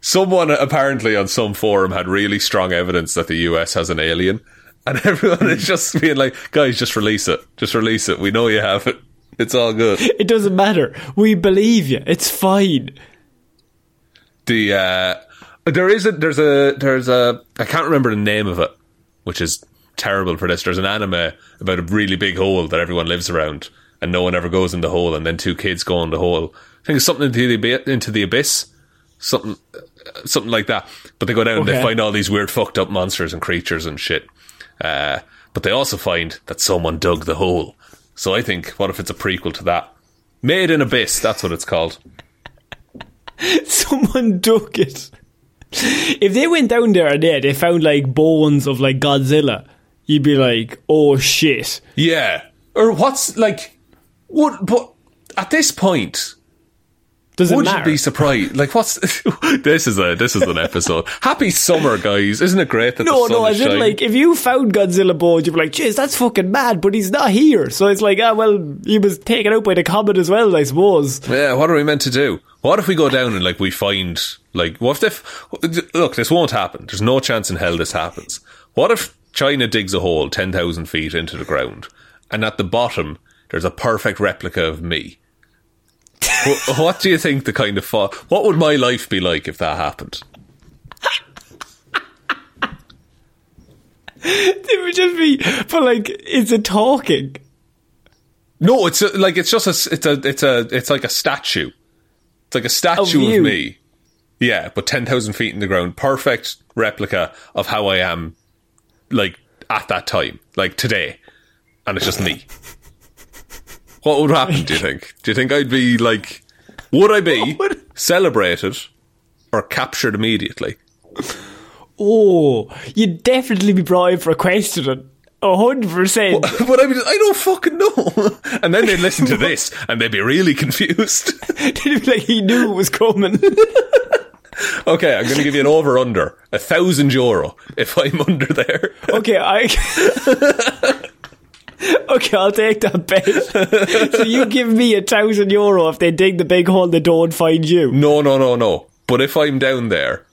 someone apparently on some forum had really strong evidence that the US has an alien, and [laughs] everyone is just being like, guys, just release it, just release it. We know you have it. It's all good. it doesn't matter. We believe you. It's fine. the uh, there is a there's a there's a I can't remember the name of it, which is terrible for this. There's an anime about a really big hole that everyone lives around, and no one ever goes in the hole, and then two kids go in the hole. I think it's something into the into the abyss, something something like that. But they go down and they find all these weird fucked up monsters and creatures and shit. Uh, but they also find that someone dug the hole. So I think, what if it's a prequel to that? Made in Abyss, that's what it's called. [laughs] Someone dug it. If they went down there and they, they found like bones of like Godzilla, you'd be like, "Oh shit." Yeah. Or what's like what but at this point Does would you be surprised? Like what's [laughs] this is a this is an episode. [laughs] Happy summer guys. Isn't it great that no, no, in shining? like if you found Godzilla bones, you'd be like, "Jeez, that's fucking mad," but he's not here. So it's like, ah, well, he was taken out by the comet as well, I suppose. Yeah, what are we meant to do? What if we go down and like we find like what if look, this won't happen. There's no chance in hell this happens. What if China digs a hole ten thousand feet into the ground and at the bottom there's a perfect replica of me? What, what do you think the kind of fa- what would my life be like if that happened? It would just be, but like, is it talking. No, it's a, like it's just a it's a it's a it's like a statue. It's like a statue you. of me. Yeah, but ten thousand feet in the ground, perfect replica of how I am, like at that time, like today, and it's just me. What would happen? Do you think? Do you think I'd be like? Would I be celebrated or captured immediately? Oh, you'd definitely be brought in for a questioning. A hundred percent. But [laughs] I mean, I don't fucking know. [laughs] And then they'd listen to this and they'd be really confused. [laughs] They'd be like he knew it was coming. Okay, I'm going to give you an over under a thousand euro if I'm under there. okay, I. [laughs] Okay, I'll take that bet. [laughs] so you give me a thousand euro if they dig the big hole, they don't find you. No, no, no, no. But if I'm down there,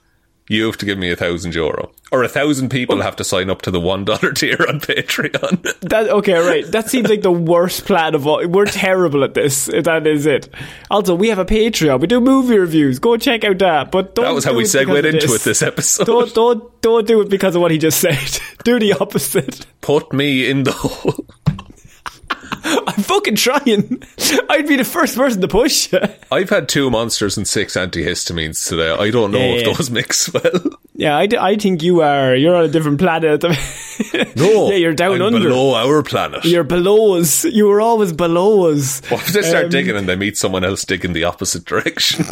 you have to give me a thousand euro. Or a thousand people have to sign up to the one [laughs] dollar tier on Patreon. [laughs] That okay, right? That seems like the worst plan of all. We're terrible at this. That is it. Also, we have a Patreon. We do movie reviews. Go check out that. But don't that was how we segued into this. it this episode. Don't don't don't do it because of what he just said. [laughs] do the opposite. Put me in the hole. [laughs] I'm fucking trying. I'd be the first person to push. [laughs] I've had two monsters and six antihistamines today. I don't know Yeah, if yeah. those mix well. [laughs] Yeah, I, d- I think you are. You're on a different planet. No, yeah, you're down I'm under. below our planet. You're below us. You were always below us. what if they start Um, digging and they meet someone else digging the opposite direction?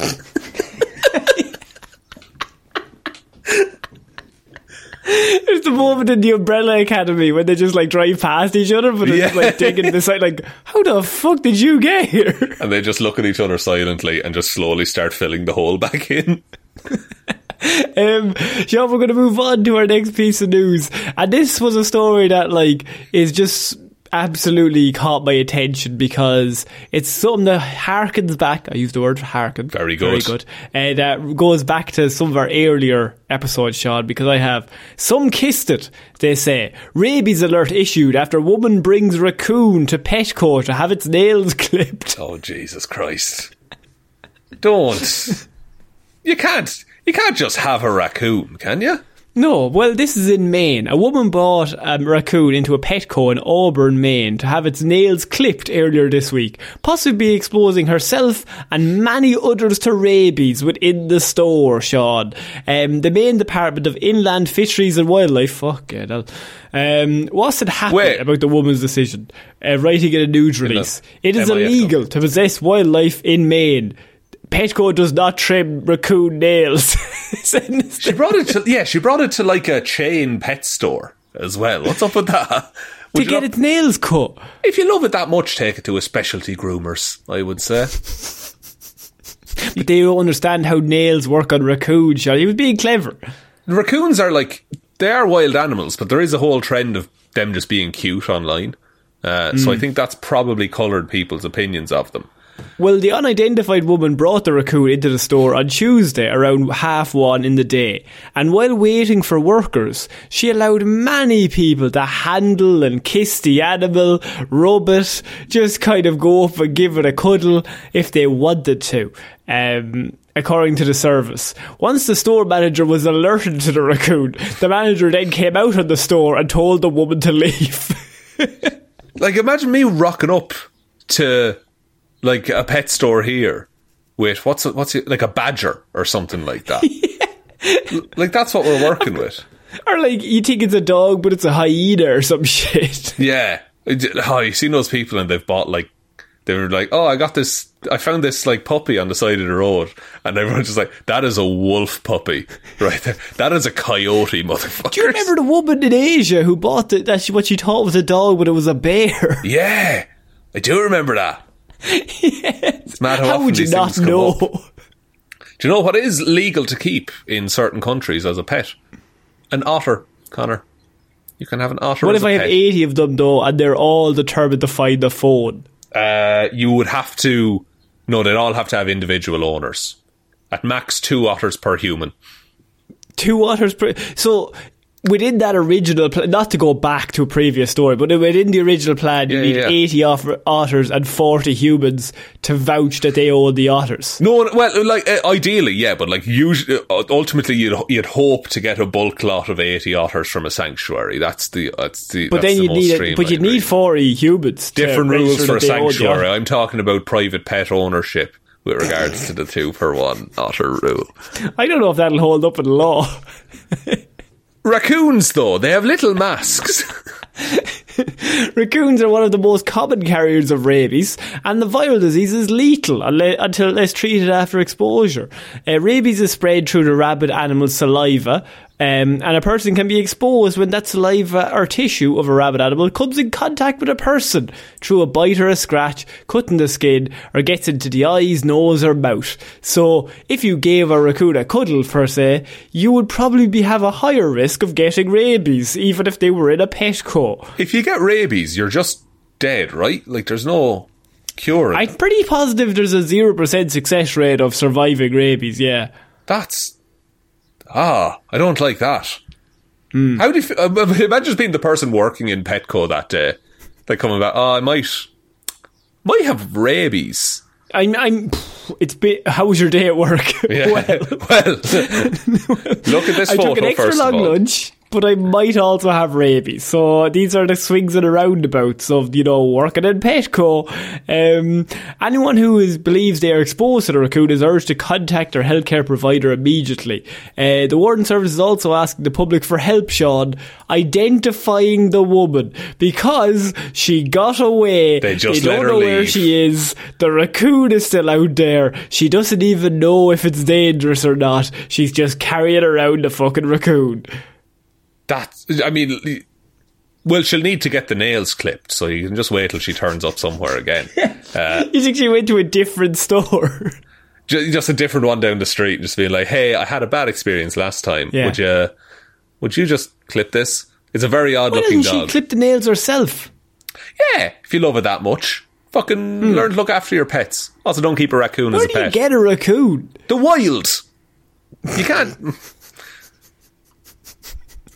There's the moment in the Umbrella Academy when they just like drive past each other, but it's Yeah. like digging beside. Like, how the fuck did you get here? and they just look at each other silently and just slowly start filling the hole back in. [laughs] Um, Shaun, we're going to move on to our next piece of news, and this was a story that like is just absolutely caught my attention because it's something that harkens back. I use the word harken. Very good. Very good. And that goes back to some of our earlier episodes, Shaun, because I have some kissed it. They say rabies alert issued after woman brings raccoon to Petco to have its nails [laughs] clipped. Oh Jesus Christ! Don't. [laughs] You can't. You can't just have a raccoon, can you? No, well, this is in Maine. A woman bought a raccoon into a Petco in Auburn, Maine, to have its nails clipped earlier this week, possibly exposing herself and many others to rabies within the store. Shaun, um, the Maine Department of Inland Fisheries and Wildlife, fuck it, um, what's it happen Wait. about the woman's decision? Uh, writing in a news release, it is illegal to possess wildlife in Maine. Petco does not trim raccoon nails. [laughs] She brought it to yeah. She brought it to like a chain pet store as well. What's up with that? [laughs] to Would you get not- its nails cut. if you love it that much, take it to a specialty groomers. I would say. [laughs] But they don't understand how nails work on raccoons, Shaun. He was being clever. Raccoons are like they are wild animals, but there is a whole trend of them just being cute online. Uh, So I think that's probably coloured people's opinions of them. Well, the unidentified woman brought the raccoon into the store on Tuesday around half one in the day, and while waiting for workers, she allowed many people to handle and kiss the animal, rub it, just kind of go up and give it a cuddle if they wanted to. Um, according to the service. Once the store manager was alerted to the raccoon, the manager then came out of the store and told the woman to leave. [laughs] Like imagine me rocking up to like a pet store here with what's it, what's it, like a badger or something like that. [laughs] L- Like that's what we're working with. [laughs] Or like you think it's a dog, but it's a hyena or some [laughs] shit. Yeah. Oh, you seen those people and they've bought like they were like, oh, I got this. I found this like puppy on the side of the road, and everyone's just like, that is a wolf puppy right there. That is a coyote, motherfucker. Do you remember the woman in Asia who bought the, that she, what she thought was a dog, but it was a bear? Yeah, I do remember that. Mad how, How would you not know? Do you know what is legal to keep in certain countries as a pet? An otter, Connor. You can have an otter. What if I have 80 of them though, and they're all determined to find the phone? Uh, you would have to. No, they'd all have to have individual owners. At max two otters per human. Two otters per. So within that original plan, not to go back to a previous story, but within the original plan, you Yeah, need yeah. 80 otter- otters and 40 humans to vouch that they own the otters. No, well, like uh, ideally, yeah, but like usually, uh, ultimately, you'd you'd hope to get a bulk lot of eighty otters from a sanctuary. That's the that's the. But that's then the you need, a, but you need 40 humans. different rules for a that they own the sanctuary. I'm talking about private pet ownership with regards to the two per one otter rule. [laughs] I don't know if that'll hold up in law. [laughs] Raccoons, though, they have little masks. [laughs] Raccoons are one of the most common carriers of rabies, and the viral disease is lethal until it's treated after exposure. Uh, rabies is spread through the rabid animal's saliva, um, and a person can be exposed when that saliva or tissue of a rabid animal comes in contact with a person through a bite or a scratch, cutting the skin, or gets into the eyes, nose, or mouth. So, if you gave a raccoon a cuddle, per se, you would probably be, have a higher risk of getting rabies, even if they were in a Petco. if you get rabies, you're just dead, right? Like there's no cure. I'm pretty positive there's a 0% success rate of surviving rabies, yeah. That's ah, I don't like that. Hmm. How do you feel? uh, [laughs] imagine just being the person working in Petco that day, like coming back? Oh, I might, might have rabies. I'm, I'm, it's bit, how was your day at work? Yeah. [laughs] well, [laughs] well, look at this I photo took an extra long lunch, but I might also have rabies. So these are the swings and the roundabouts of, you know, working in Petco. Um, anyone who is, believes they are exposed to the raccoon is urged to contact their healthcare provider immediately. Uh, the Warden Service is also asking the public for help, Shaun, identifying the woman because she got away. They just don't let her know where she is. The raccoon is still out there. She doesn't even know if it's dangerous or not. She's just carrying around a fucking raccoon. That I mean, well, she'll need to get the nails clipped, so you can just wait till she turns up somewhere again. [laughs] You think she went to a different store? [laughs] Just a different one down the street, just being like, "Hey, I had a bad experience last time. Yeah. Would you, would you just clip this? It's a very odd Why looking doesn't she dog. clip the nails herself? yeah, if you love it that much, fucking hmm. learn to look after your pets. Also, don't keep a raccoon. Where as a pet. get a raccoon? the wild. You can't.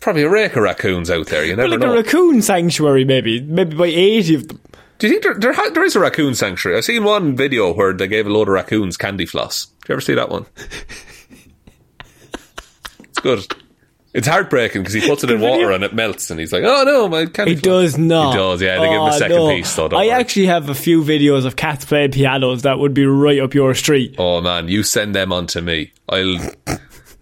Probably a rake of raccoons out there. You never Well, like know. a raccoon sanctuary, maybe. Maybe by 80 of them. Do you think there, there, ha- there is a raccoon sanctuary? I've seen one video where they gave a load of raccoons candy floss. Did you ever see that one? [laughs] it's good. It's heartbreaking because he puts it in water and it melts, and he's like, "Oh no, my candy." It floss." does not. He does. Yeah, they give him a Oh, second no. piece. So I worry. actually have a few videos of cats playing pianos that would be right up your street. Oh man, you send them on to me. I'll.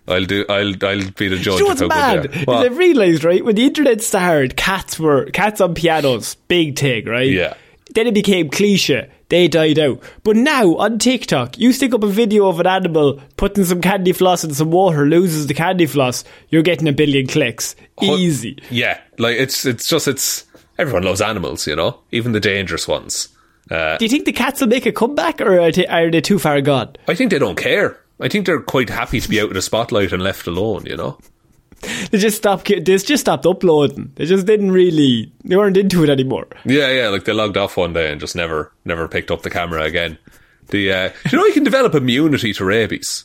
I'll do. I'll. I'll be the judge you know of what's mad? they. Is What? I've realised, right, when the internet started, cats were cats on pianos, big thing, right? Yeah. Then it became cliche. They died out. But now on TikTok, you stick up a video of an animal putting some candy floss in some water, loses the candy floss, you're getting a billion clicks. Easy. Yeah, like it's. It's just. It's. Everyone loves animals, you know, even the dangerous ones. Uh, Do you think the cats will make a comeback, or are they, are they too far gone? I think they don't care. I think they're quite happy to be out of the spotlight and left alone. You know. They just stopped. They just stopped uploading. They just didn't really. They weren't into it anymore. Yeah, yeah, like they logged off one day and just never, never picked up the camera again. The, uh, you know, you can develop immunity to rabies.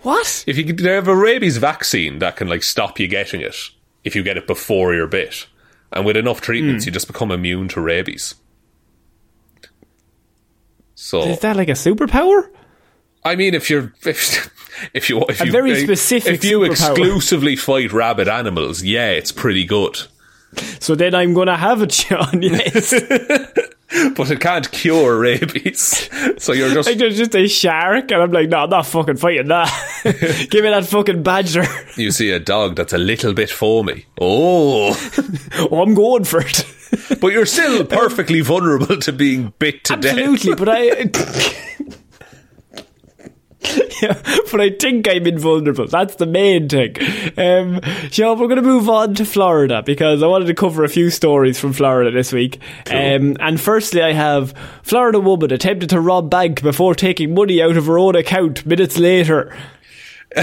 What? If you they have a rabies vaccine that can like stop you getting it if you get it before you're bit, and with enough treatments, Hmm. you just become immune to rabies. So, Is that like a superpower? I mean, if you're [laughs] if, if you if A you very if- specific if you exclusively fight rabid animals, yeah, it's pretty good. So then I'm gonna have it, John. [laughs] Yes. [laughs] But it can't cure rabies, so you're just like there's just a shark, and I'm like, no, I'm not fucking fighting that. Give me that fucking badger. You see a dog that's a little bit foamy. Oh. oh, I'm going for it. but you're still perfectly vulnerable to being bit to Absolutely, death. Absolutely, but I. [laughs] yeah, but I think I'm invulnerable. That's the main thing. Um, Shaun, we're going to move on to Florida because I wanted to cover a few stories from Florida this week. Um, and firstly, I have Florida woman attempted to rob bank before taking money out of her own account minutes later. [laughs]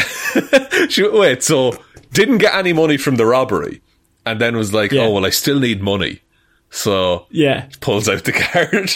She, wait, so didn't get any money from the robbery and then was like, Yeah. oh, well, I still need money. So Yeah. pulls out the [laughs] card.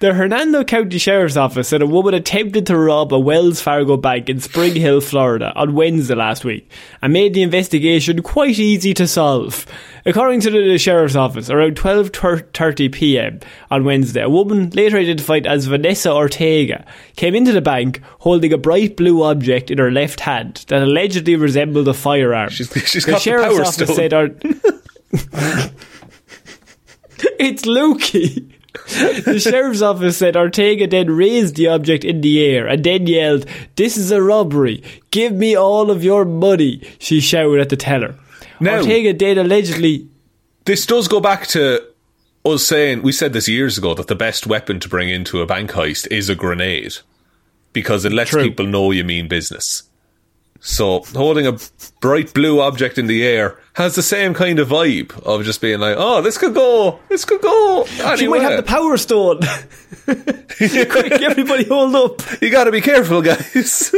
The Hernando County Sheriff's Office said a woman attempted to rob a Wells Fargo bank in Spring Hill, Florida on Wednesday last week and made the investigation quite easy to solve. According to the Sheriff's Office, around 12.30 pm on Wednesday, a woman later identified as Vanessa Ortega came into the bank holding a bright blue object in her left hand that allegedly resembled a firearm. She's- she's the the Sheriff's Power Office Stone. said our [laughs] it's Lukey. The sheriff's office said Ortega then raised the object in the air and then yelled, This is a robbery. Give me all of your money, she shouted at the teller. Now- Ortega then allegedly. This does go back to us saying, we said this years ago, that the best weapon to bring into a bank heist is a grenade. Because it lets True. people know you mean business. So holding a bright blue object in the air has the same kind of vibe of just being like, oh, this could go, this could go. She Anyway. might have the power stone. [laughs] Quick, [laughs] everybody hold up. You gotta be careful, guys.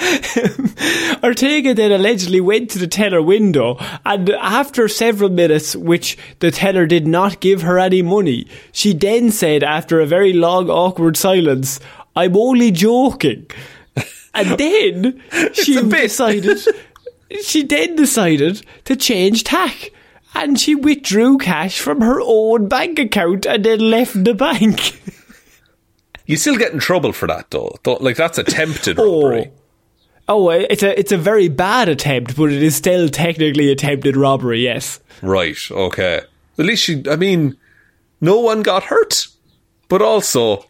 [laughs] Ortega then allegedly went to the teller window, and after several minutes, which the teller did not give her any money, she then said, after a very long, awkward silence, I'm only joking. And [laughs] then she decided, she then decided to change tack. And she withdrew cash from her own bank account and then left the bank. [laughs] You still get in trouble for that, though. Like that's attempted Oh. robbery. Oh, uh, it's a it's a very bad attempt, but it is still technically attempted robbery. Yes. Right. Okay. At least she. I mean, no one got hurt, but also.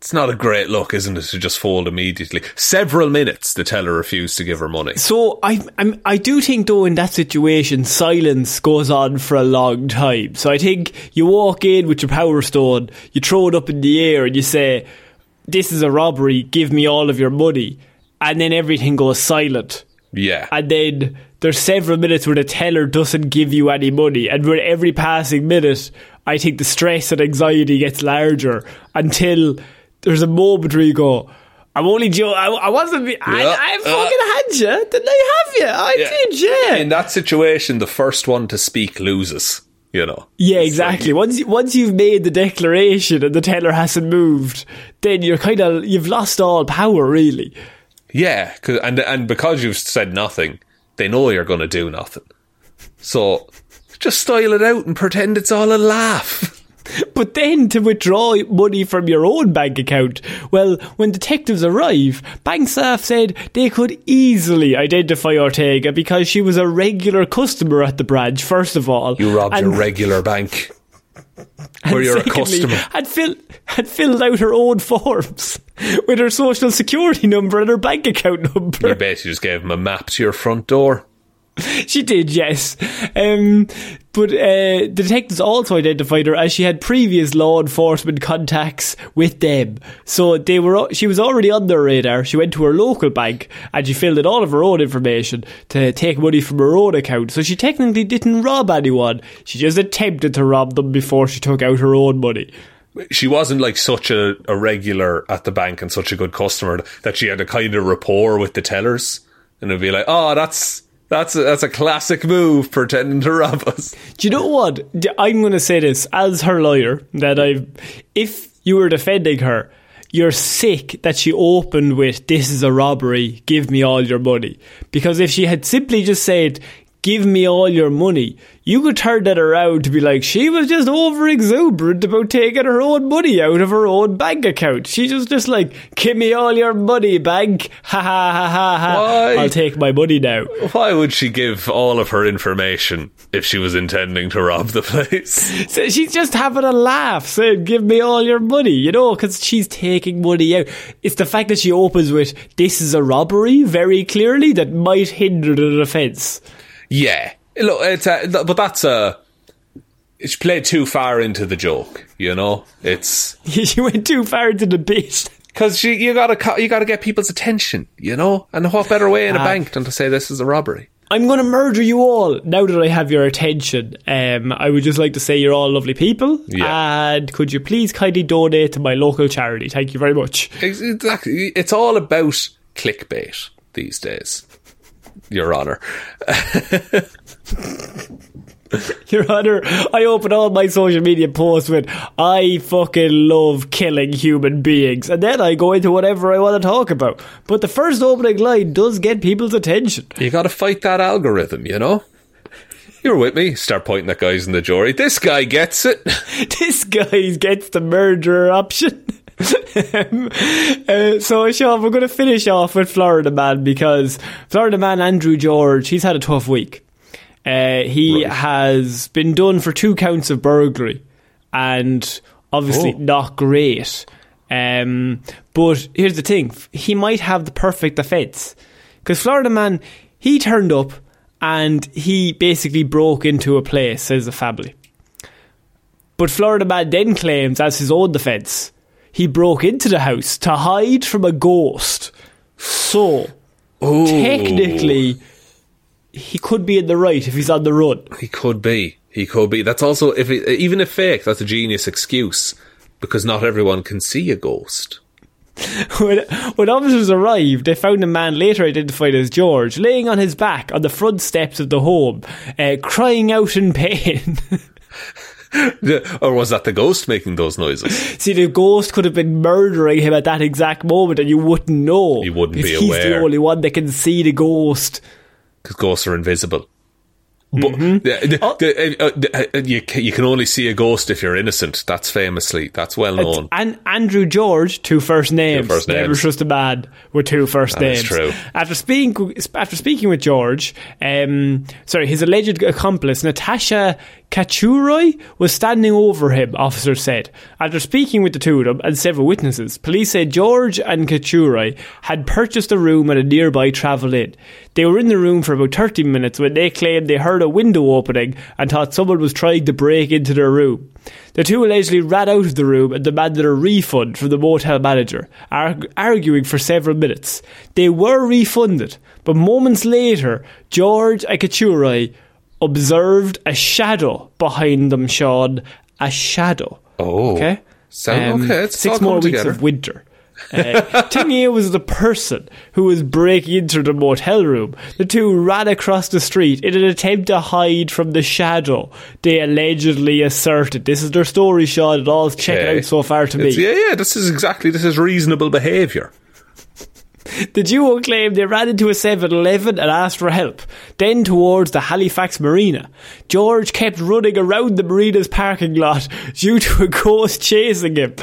It's not a great look, isn't it, to just fold immediately? Several minutes, the teller refused to give her money. So I I'm, I do think though in that situation silence goes on for a long time. So I think you walk in with your power stone, you throw it up in the air, and you say, "This is a robbery. Give me all of your money," and then everything goes silent. Yeah. And then there's several minutes where the teller doesn't give you any money, and with every passing minute, I think the stress and anxiety gets larger until there's a moment where you go, "I'm only joking. I, I wasn't. Be- I, Yeah. I Uh, fucking had you. Didn't I have you? I did. Yeah. In that situation, the first one to speak loses. You know. yeah, exactly. Once you, once you've made the declaration and the teller hasn't moved, then you're kind of you've lost all power, really. Yeah, and and because you've said nothing, they know you're going to do nothing. So just style it out and pretend it's all a laugh. [laughs] [laughs] But then to withdraw money from your own bank account, well, when detectives arrive, bank staff said they could easily identify Ortega because she was a regular customer at the branch, first of all. You robbed and, your regular bank. [laughs] where you're a customer. Had, fill, had filled out her own forms [laughs] with her social security number and her bank account number. You basically just gave them a map to your front door. [laughs] She did, yes. Um, but uh, detectives also identified her as she had previous law enforcement contacts with them. So they were. She was already on their radar. She went to her local bank and she filled in all of her own information to take money from her own account. So she technically didn't rob anyone. She just attempted to rob them before she took out her own money. She wasn't like such a, a regular at the bank and such a good customer that she had a kind of rapport with the tellers. And it'd be like, oh, that's that's a, that's a classic move, pretending to rob us. Do you know what? I'm going to say this as her lawyer that I, if you were defending her, you're sick that she opened with "This is a robbery. Give me all your money." Because if she had simply just said, "Give me all your money," you could turn that around to be like she was just over exuberant about taking her own money out of her own bank account. She just just like, "Give me all your money, bank." Ha ha ha ha ha. Why? I'll take my money now. Why would she give all of her information if she was intending to rob the place? [laughs] So she's just having a laugh, saying, "Give me all your money," you know, because she's taking money out. It's the fact that she opens with "This is a robbery" very clearly that might hinder the defence. Yeah, look, it's a, but that's a. It's played too far into the joke, you know. It's [laughs] she went too far into the bit. because you, you gotta you gotta get people's attention, you know. And what better way in a Ah. bank than to say this is a robbery? I'm going to murder you all now that I have your attention. Um, I would just like to say you're all lovely people, Yeah. and could you please kindly donate to my local charity? Thank you very much. Exactly, it's all about clickbait these days. Your Honor, [laughs] Your Honour, I open all my social media posts with I fucking love killing human beings, and then I go into whatever I want to talk about. But the first opening line does get people's attention. you got to fight that algorithm, you know. You're with me. Start pointing at guys in the jury. This guy gets it. [laughs] this guy gets the murderer option. [laughs] Um, uh, so, Shaun, we're going to finish off with Florida Man because Florida Man Andrew George, he's had a tough week. Uh, he Right. has been done for two counts of burglary and obviously Oh. not great. Um, but here's the thing he might have the perfect offence. Because Florida Man, he turned up and he basically broke into a place as a family. But Florida Man then claims, as his own defence, he broke into the house to hide from a ghost. So, technically, he could be in the right if he's on the run. He could be. He could be. That's also if it, even if fake, that's a genius excuse because not everyone can see a ghost. [laughs] When, when officers arrived, they found a man later identified as George laying on his back on the front steps of the home, uh, crying out in pain. [laughs] [laughs] or was that the ghost making those noises? See, the ghost could have been murdering him at that exact moment, and you wouldn't know. You wouldn't be because He's the only one that can see the ghost. Because ghosts are invisible. But Mm-hmm. the- the- Oh. the- uh, uh, uh, you, you can only see a ghost if you're innocent. That's famously, that's well known. And Andrew George, two first names. first Never names. trust a man with two first That names. true. After speaking, after speaking with George, um, sorry, his alleged accomplice Natasha Kachuroy was standing over him. Officers said. After speaking with the two of them and several witnesses, police said George and Kachuroy had purchased a room at a nearby Travel Inn. They were in the room for about 30 minutes when they claimed they heard a window opening and thought someone was trying to break into their room. The two allegedly ran out of the room and demanded a refund from the motel manager, arg- arguing for several minutes. They were refunded, but moments later, George and Kachurai observed a shadow behind them, Shaun. A shadow. Oh. Okay? Um, So- okay, it's six more weeks together. of winter. Uh, [laughs] Tingier was the person who was breaking into the motel room. The two ran across the street in an attempt to hide from the shadow they allegedly asserted. This is their story, Shaun. It all's checking Okay. out so far to me. Yeah, yeah, this is exactly, this is reasonable behaviour. The duo claimed they ran into a 7 Eleven and asked for help, then towards the Halifax Marina. George kept running around the marina's parking lot [laughs] due to a ghost chasing him.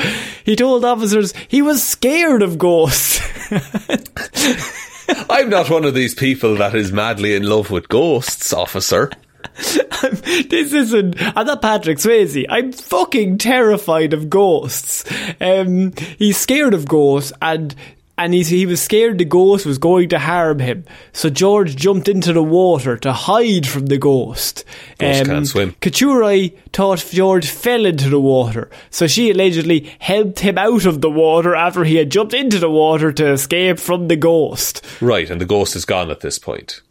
He told officers he was scared of ghosts. [laughs] I'm not one of these people that is madly in love with ghosts, officer. [laughs] this isn't. I'm not Patrick Swayze. I'm fucking terrified of ghosts. Um, he's scared of ghosts, and and he's, he was scared the ghost was going to harm him. So George jumped into the water to hide from the ghost. Um, Ghosts can't swim. Kachurai thought George fell into the water, so she allegedly helped him out of the water after he had jumped into the water to escape from the ghost. Right, and the ghost is gone at this point.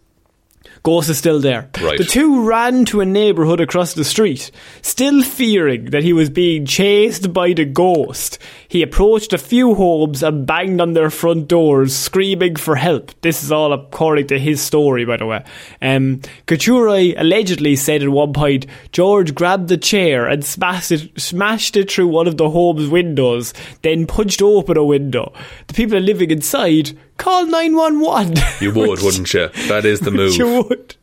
Ghost is still there. Right. The two ran to a neighbourhood across the street, still fearing that he was being chased by the ghost. He approached a few homes and banged on their front doors, screaming for help. This is all according to his story, by the way. Um, Kachurai allegedly said at one point, George grabbed the chair and smashed it, smashed it through one of the home's windows, then punched open a window. The people living inside called 911. You would, [laughs] wouldn't you? That is the move. You would.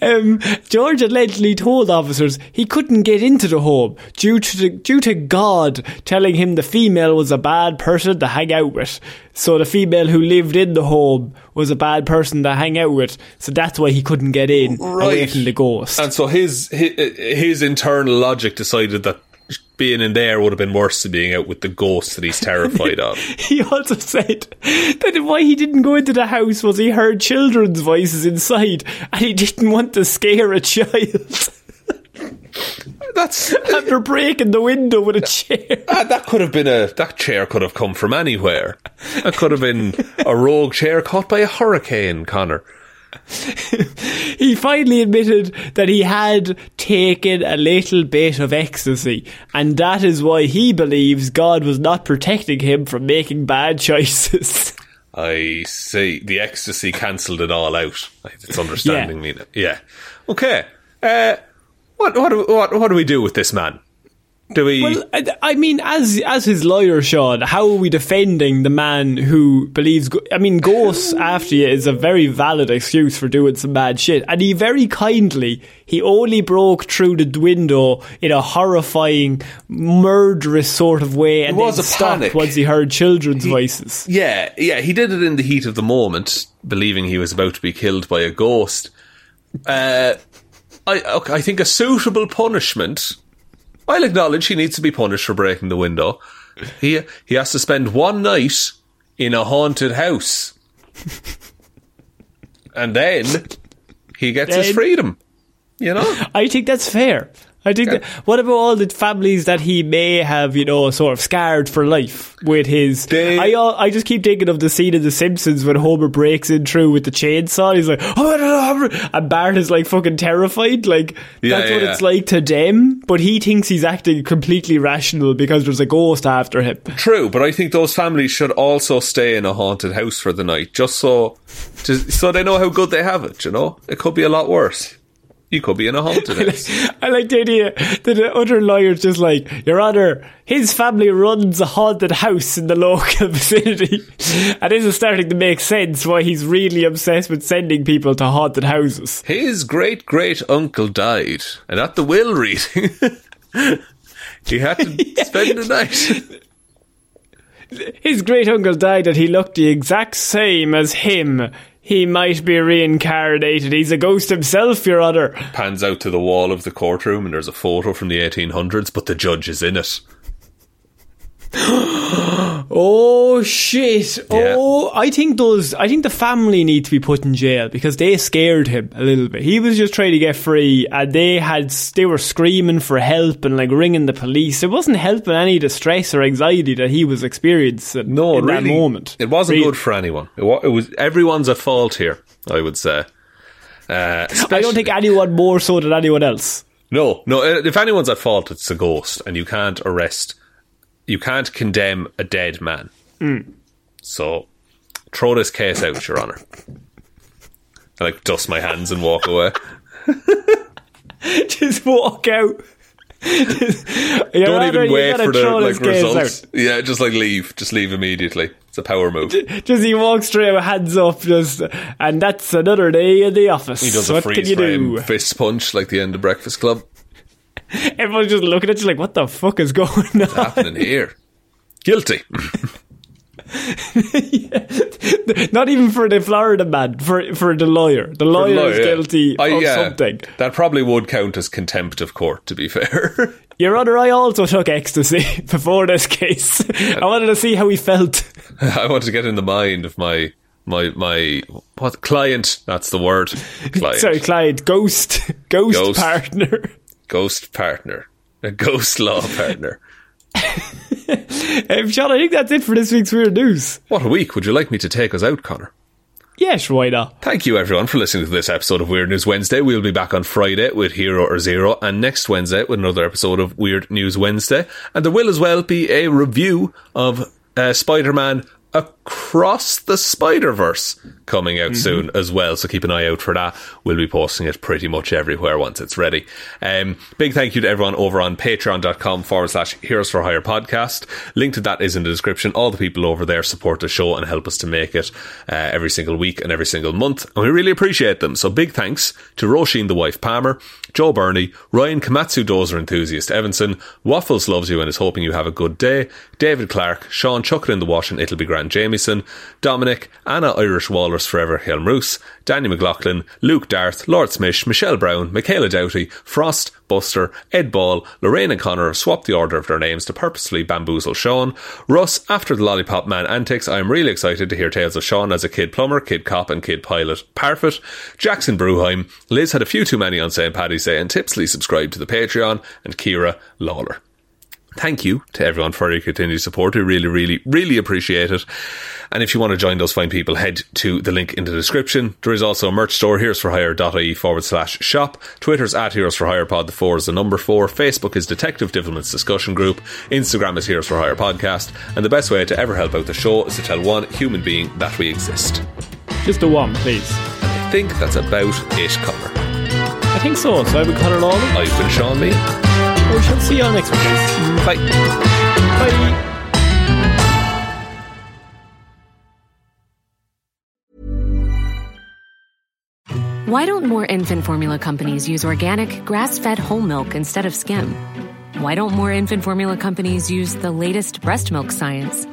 Um, George allegedly told officers he couldn't get into the home due to the, due to God telling him the female was a bad person to hang out with. So the female who lived in the home was a bad person to hang out with. So that's why he couldn't get in away Right. from the ghost. And so his, his his internal logic decided that being in there would have been worse than being out with the ghost that he's [laughs] terrified of. He also said that why he didn't go into the house was he heard children's voices inside and he didn't want to scare a child [laughs] That's after breaking the window with a chair. [laughs] ah, that could have been a that chair could have come from anywhere. That could have been a rogue chair caught by a hurricane, Connor. He finally admitted that he had taken a little bit of ecstasy, and that is why he believes God was not protecting him from making bad choices. [laughs] I see. The ecstasy cancelled it all out. It's understanding me now. Yeah. Okay. Uh, what what what what do we do with this man? Do we? Well, I, I mean, as as his lawyer, Shaun, how are we defending the man who believes? go- I mean, ghosts [laughs] after you is a very valid excuse for doing some bad shit, and he very kindly he only broke through the window in a horrifying, murderous sort of way, and It was then a stopped panic. once he heard children's voices. yeah, yeah. He did it in the heat of the moment, believing he was about to be killed by a ghost. Uh, I okay, I think a suitable punishment. I'll acknowledge he needs to be punished for breaking the window. He he has to spend one night in a haunted house, and then he gets his freedom. You know. I think that's fair. I think. That, what about all the families that he may have, you know, sort of scarred for life with his? They- I I just keep thinking of the scene in The Simpsons when Homer breaks in through with the chainsaw. He's like, oh, and Bart is like fucking terrified. Like Yeah, that's yeah, what yeah. it's like to them. But he thinks he's acting completely rational because there's a ghost after him. True, but I think those families should also stay in a haunted house for the night, just so, just so they know how good they have it. You know, it could be a lot worse. You could be in a haunted [laughs] house. I like the idea that the other lawyer's just like, Your Honour, his family runs a haunted house in the local [laughs] vicinity. And this is starting to make sense why he's really obsessed with sending people to haunted houses. His great great uncle died, and at the will reading, [laughs] he had to spend the night. His great uncle died and he looked the exact same as him. He might be reincarnated. He's a ghost himself, Your Honour. Pans out to the wall of the courtroom, and there's a photo from the 1800s, but the judge is in it. [gasps] Oh shit! Yeah. Oh, I think those. I think the family need to be put in jail because they scared him a little bit. He was just trying to get free, and they had they were screaming for help and like ringing the police. It wasn't helping any distress or anxiety that he was experiencing. No, in really, that moment. it wasn't Really. good for anyone. It, wa- it was everyone's at fault here. I would say. Uh, I don't think anyone more so than anyone else. No, no. uh, If anyone's at fault, it's a ghost, and you can't arrest, you can't condemn a dead man. Hmm. So, throw this case out, Your Honour. I like dust my hands and walk away. [laughs] just walk out. [laughs] Don't even wait for the like results. out. Yeah, just like leave. Just leave immediately. It's a power move. Just he walks straight with hands up, just and that's another day in the office. does what a can freeze you frame do? fist punch like the end of Breakfast Club. [laughs] Everyone's just looking at you like, what the fuck is going on? Happening here. Guilty. [laughs] Not even for the Florida man, for for the lawyer. The lawyer, Lawyer, is guilty I- of yeah, something. That probably would count as contempt of court, to be fair. [laughs] Your Honour, I also took ecstasy before this case. I wanted to see how he felt. I want to get in the mind of my my my what client? That's the word. Client. Sorry, client, ghost, ghost, Ghost. partner. Ghost partner. A ghost law partner. [laughs] Um, Shaun, I think that's it for this week's Weird News. What a week. Would you like me to take us out, Connor? Yes, why not? Thank you, everyone, for listening to this episode of Weird News Wednesday. We'll be back on Friday with Hero or Zero, and next Wednesday with another episode of Weird News Wednesday. And there will as well be a review of uh, Spider Man Across the Spider Verse coming out soon as well. So keep an eye out for that. We'll be posting it pretty much everywhere once it's ready. Um, big thank you to everyone over on patreon.com forward slash Heroes for Hire podcast. Link to that is in the description. All the people over there support the show and help us to make it uh, every single week and every single month. And we really appreciate them. So big thanks to Róisín the wife Palmer, Joe Bernie, Ryan Komatsu Dozer enthusiast Evanson, Waffles loves you and is hoping you have a good day, David Clarke, Shaun Chuck in the wash and it'll be grand Dominic, Anna Irish Walrus Forever Hjelmroos, Danny McLaughlin, Luke Darth, Lordsmish, Michelle Browne, Michaela Doughty, Frost, Buster, Ed Ball, Lorraine and Conor swap the order of their names to purposely bamboozle Shaun. Russ, after the Lollipop Man antics, I am really excited to hear tales of Shaun as a kid plumber, kid cop, and kid pilot. Parfitt, Jackson Brueheim, Liz had a few too many on St. Paddy's Day, and Tipsley subscribed to the Patreon, and Ciara Lawler. Thank you to everyone for your continued support. We really, really, really appreciate it. And if you want to join those fine people, head to the link in the description. There is also a merch store, heroesforhire.ie forward slash shop. Twitter's at Heroes for Hire Pod, the four is the number four. Facebook is Detective Divilment's discussion group. Instagram is Heroes for Hire Podcast. And the best way to ever help out the show is to tell one human being that we exist. Just a one, please. I think that's about it, Connor. I think so. So I would cut it all. I've been Shaun Meighan. We shall see you all next week. guys. Bye. Bye. Why don't more infant formula companies use organic, grass fed whole milk instead of skim? Why don't more infant formula companies use the latest breast milk science?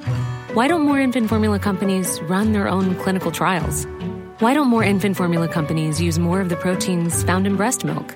Why don't more infant formula companies run their own clinical trials? Why don't more infant formula companies use more of the proteins found in breast milk?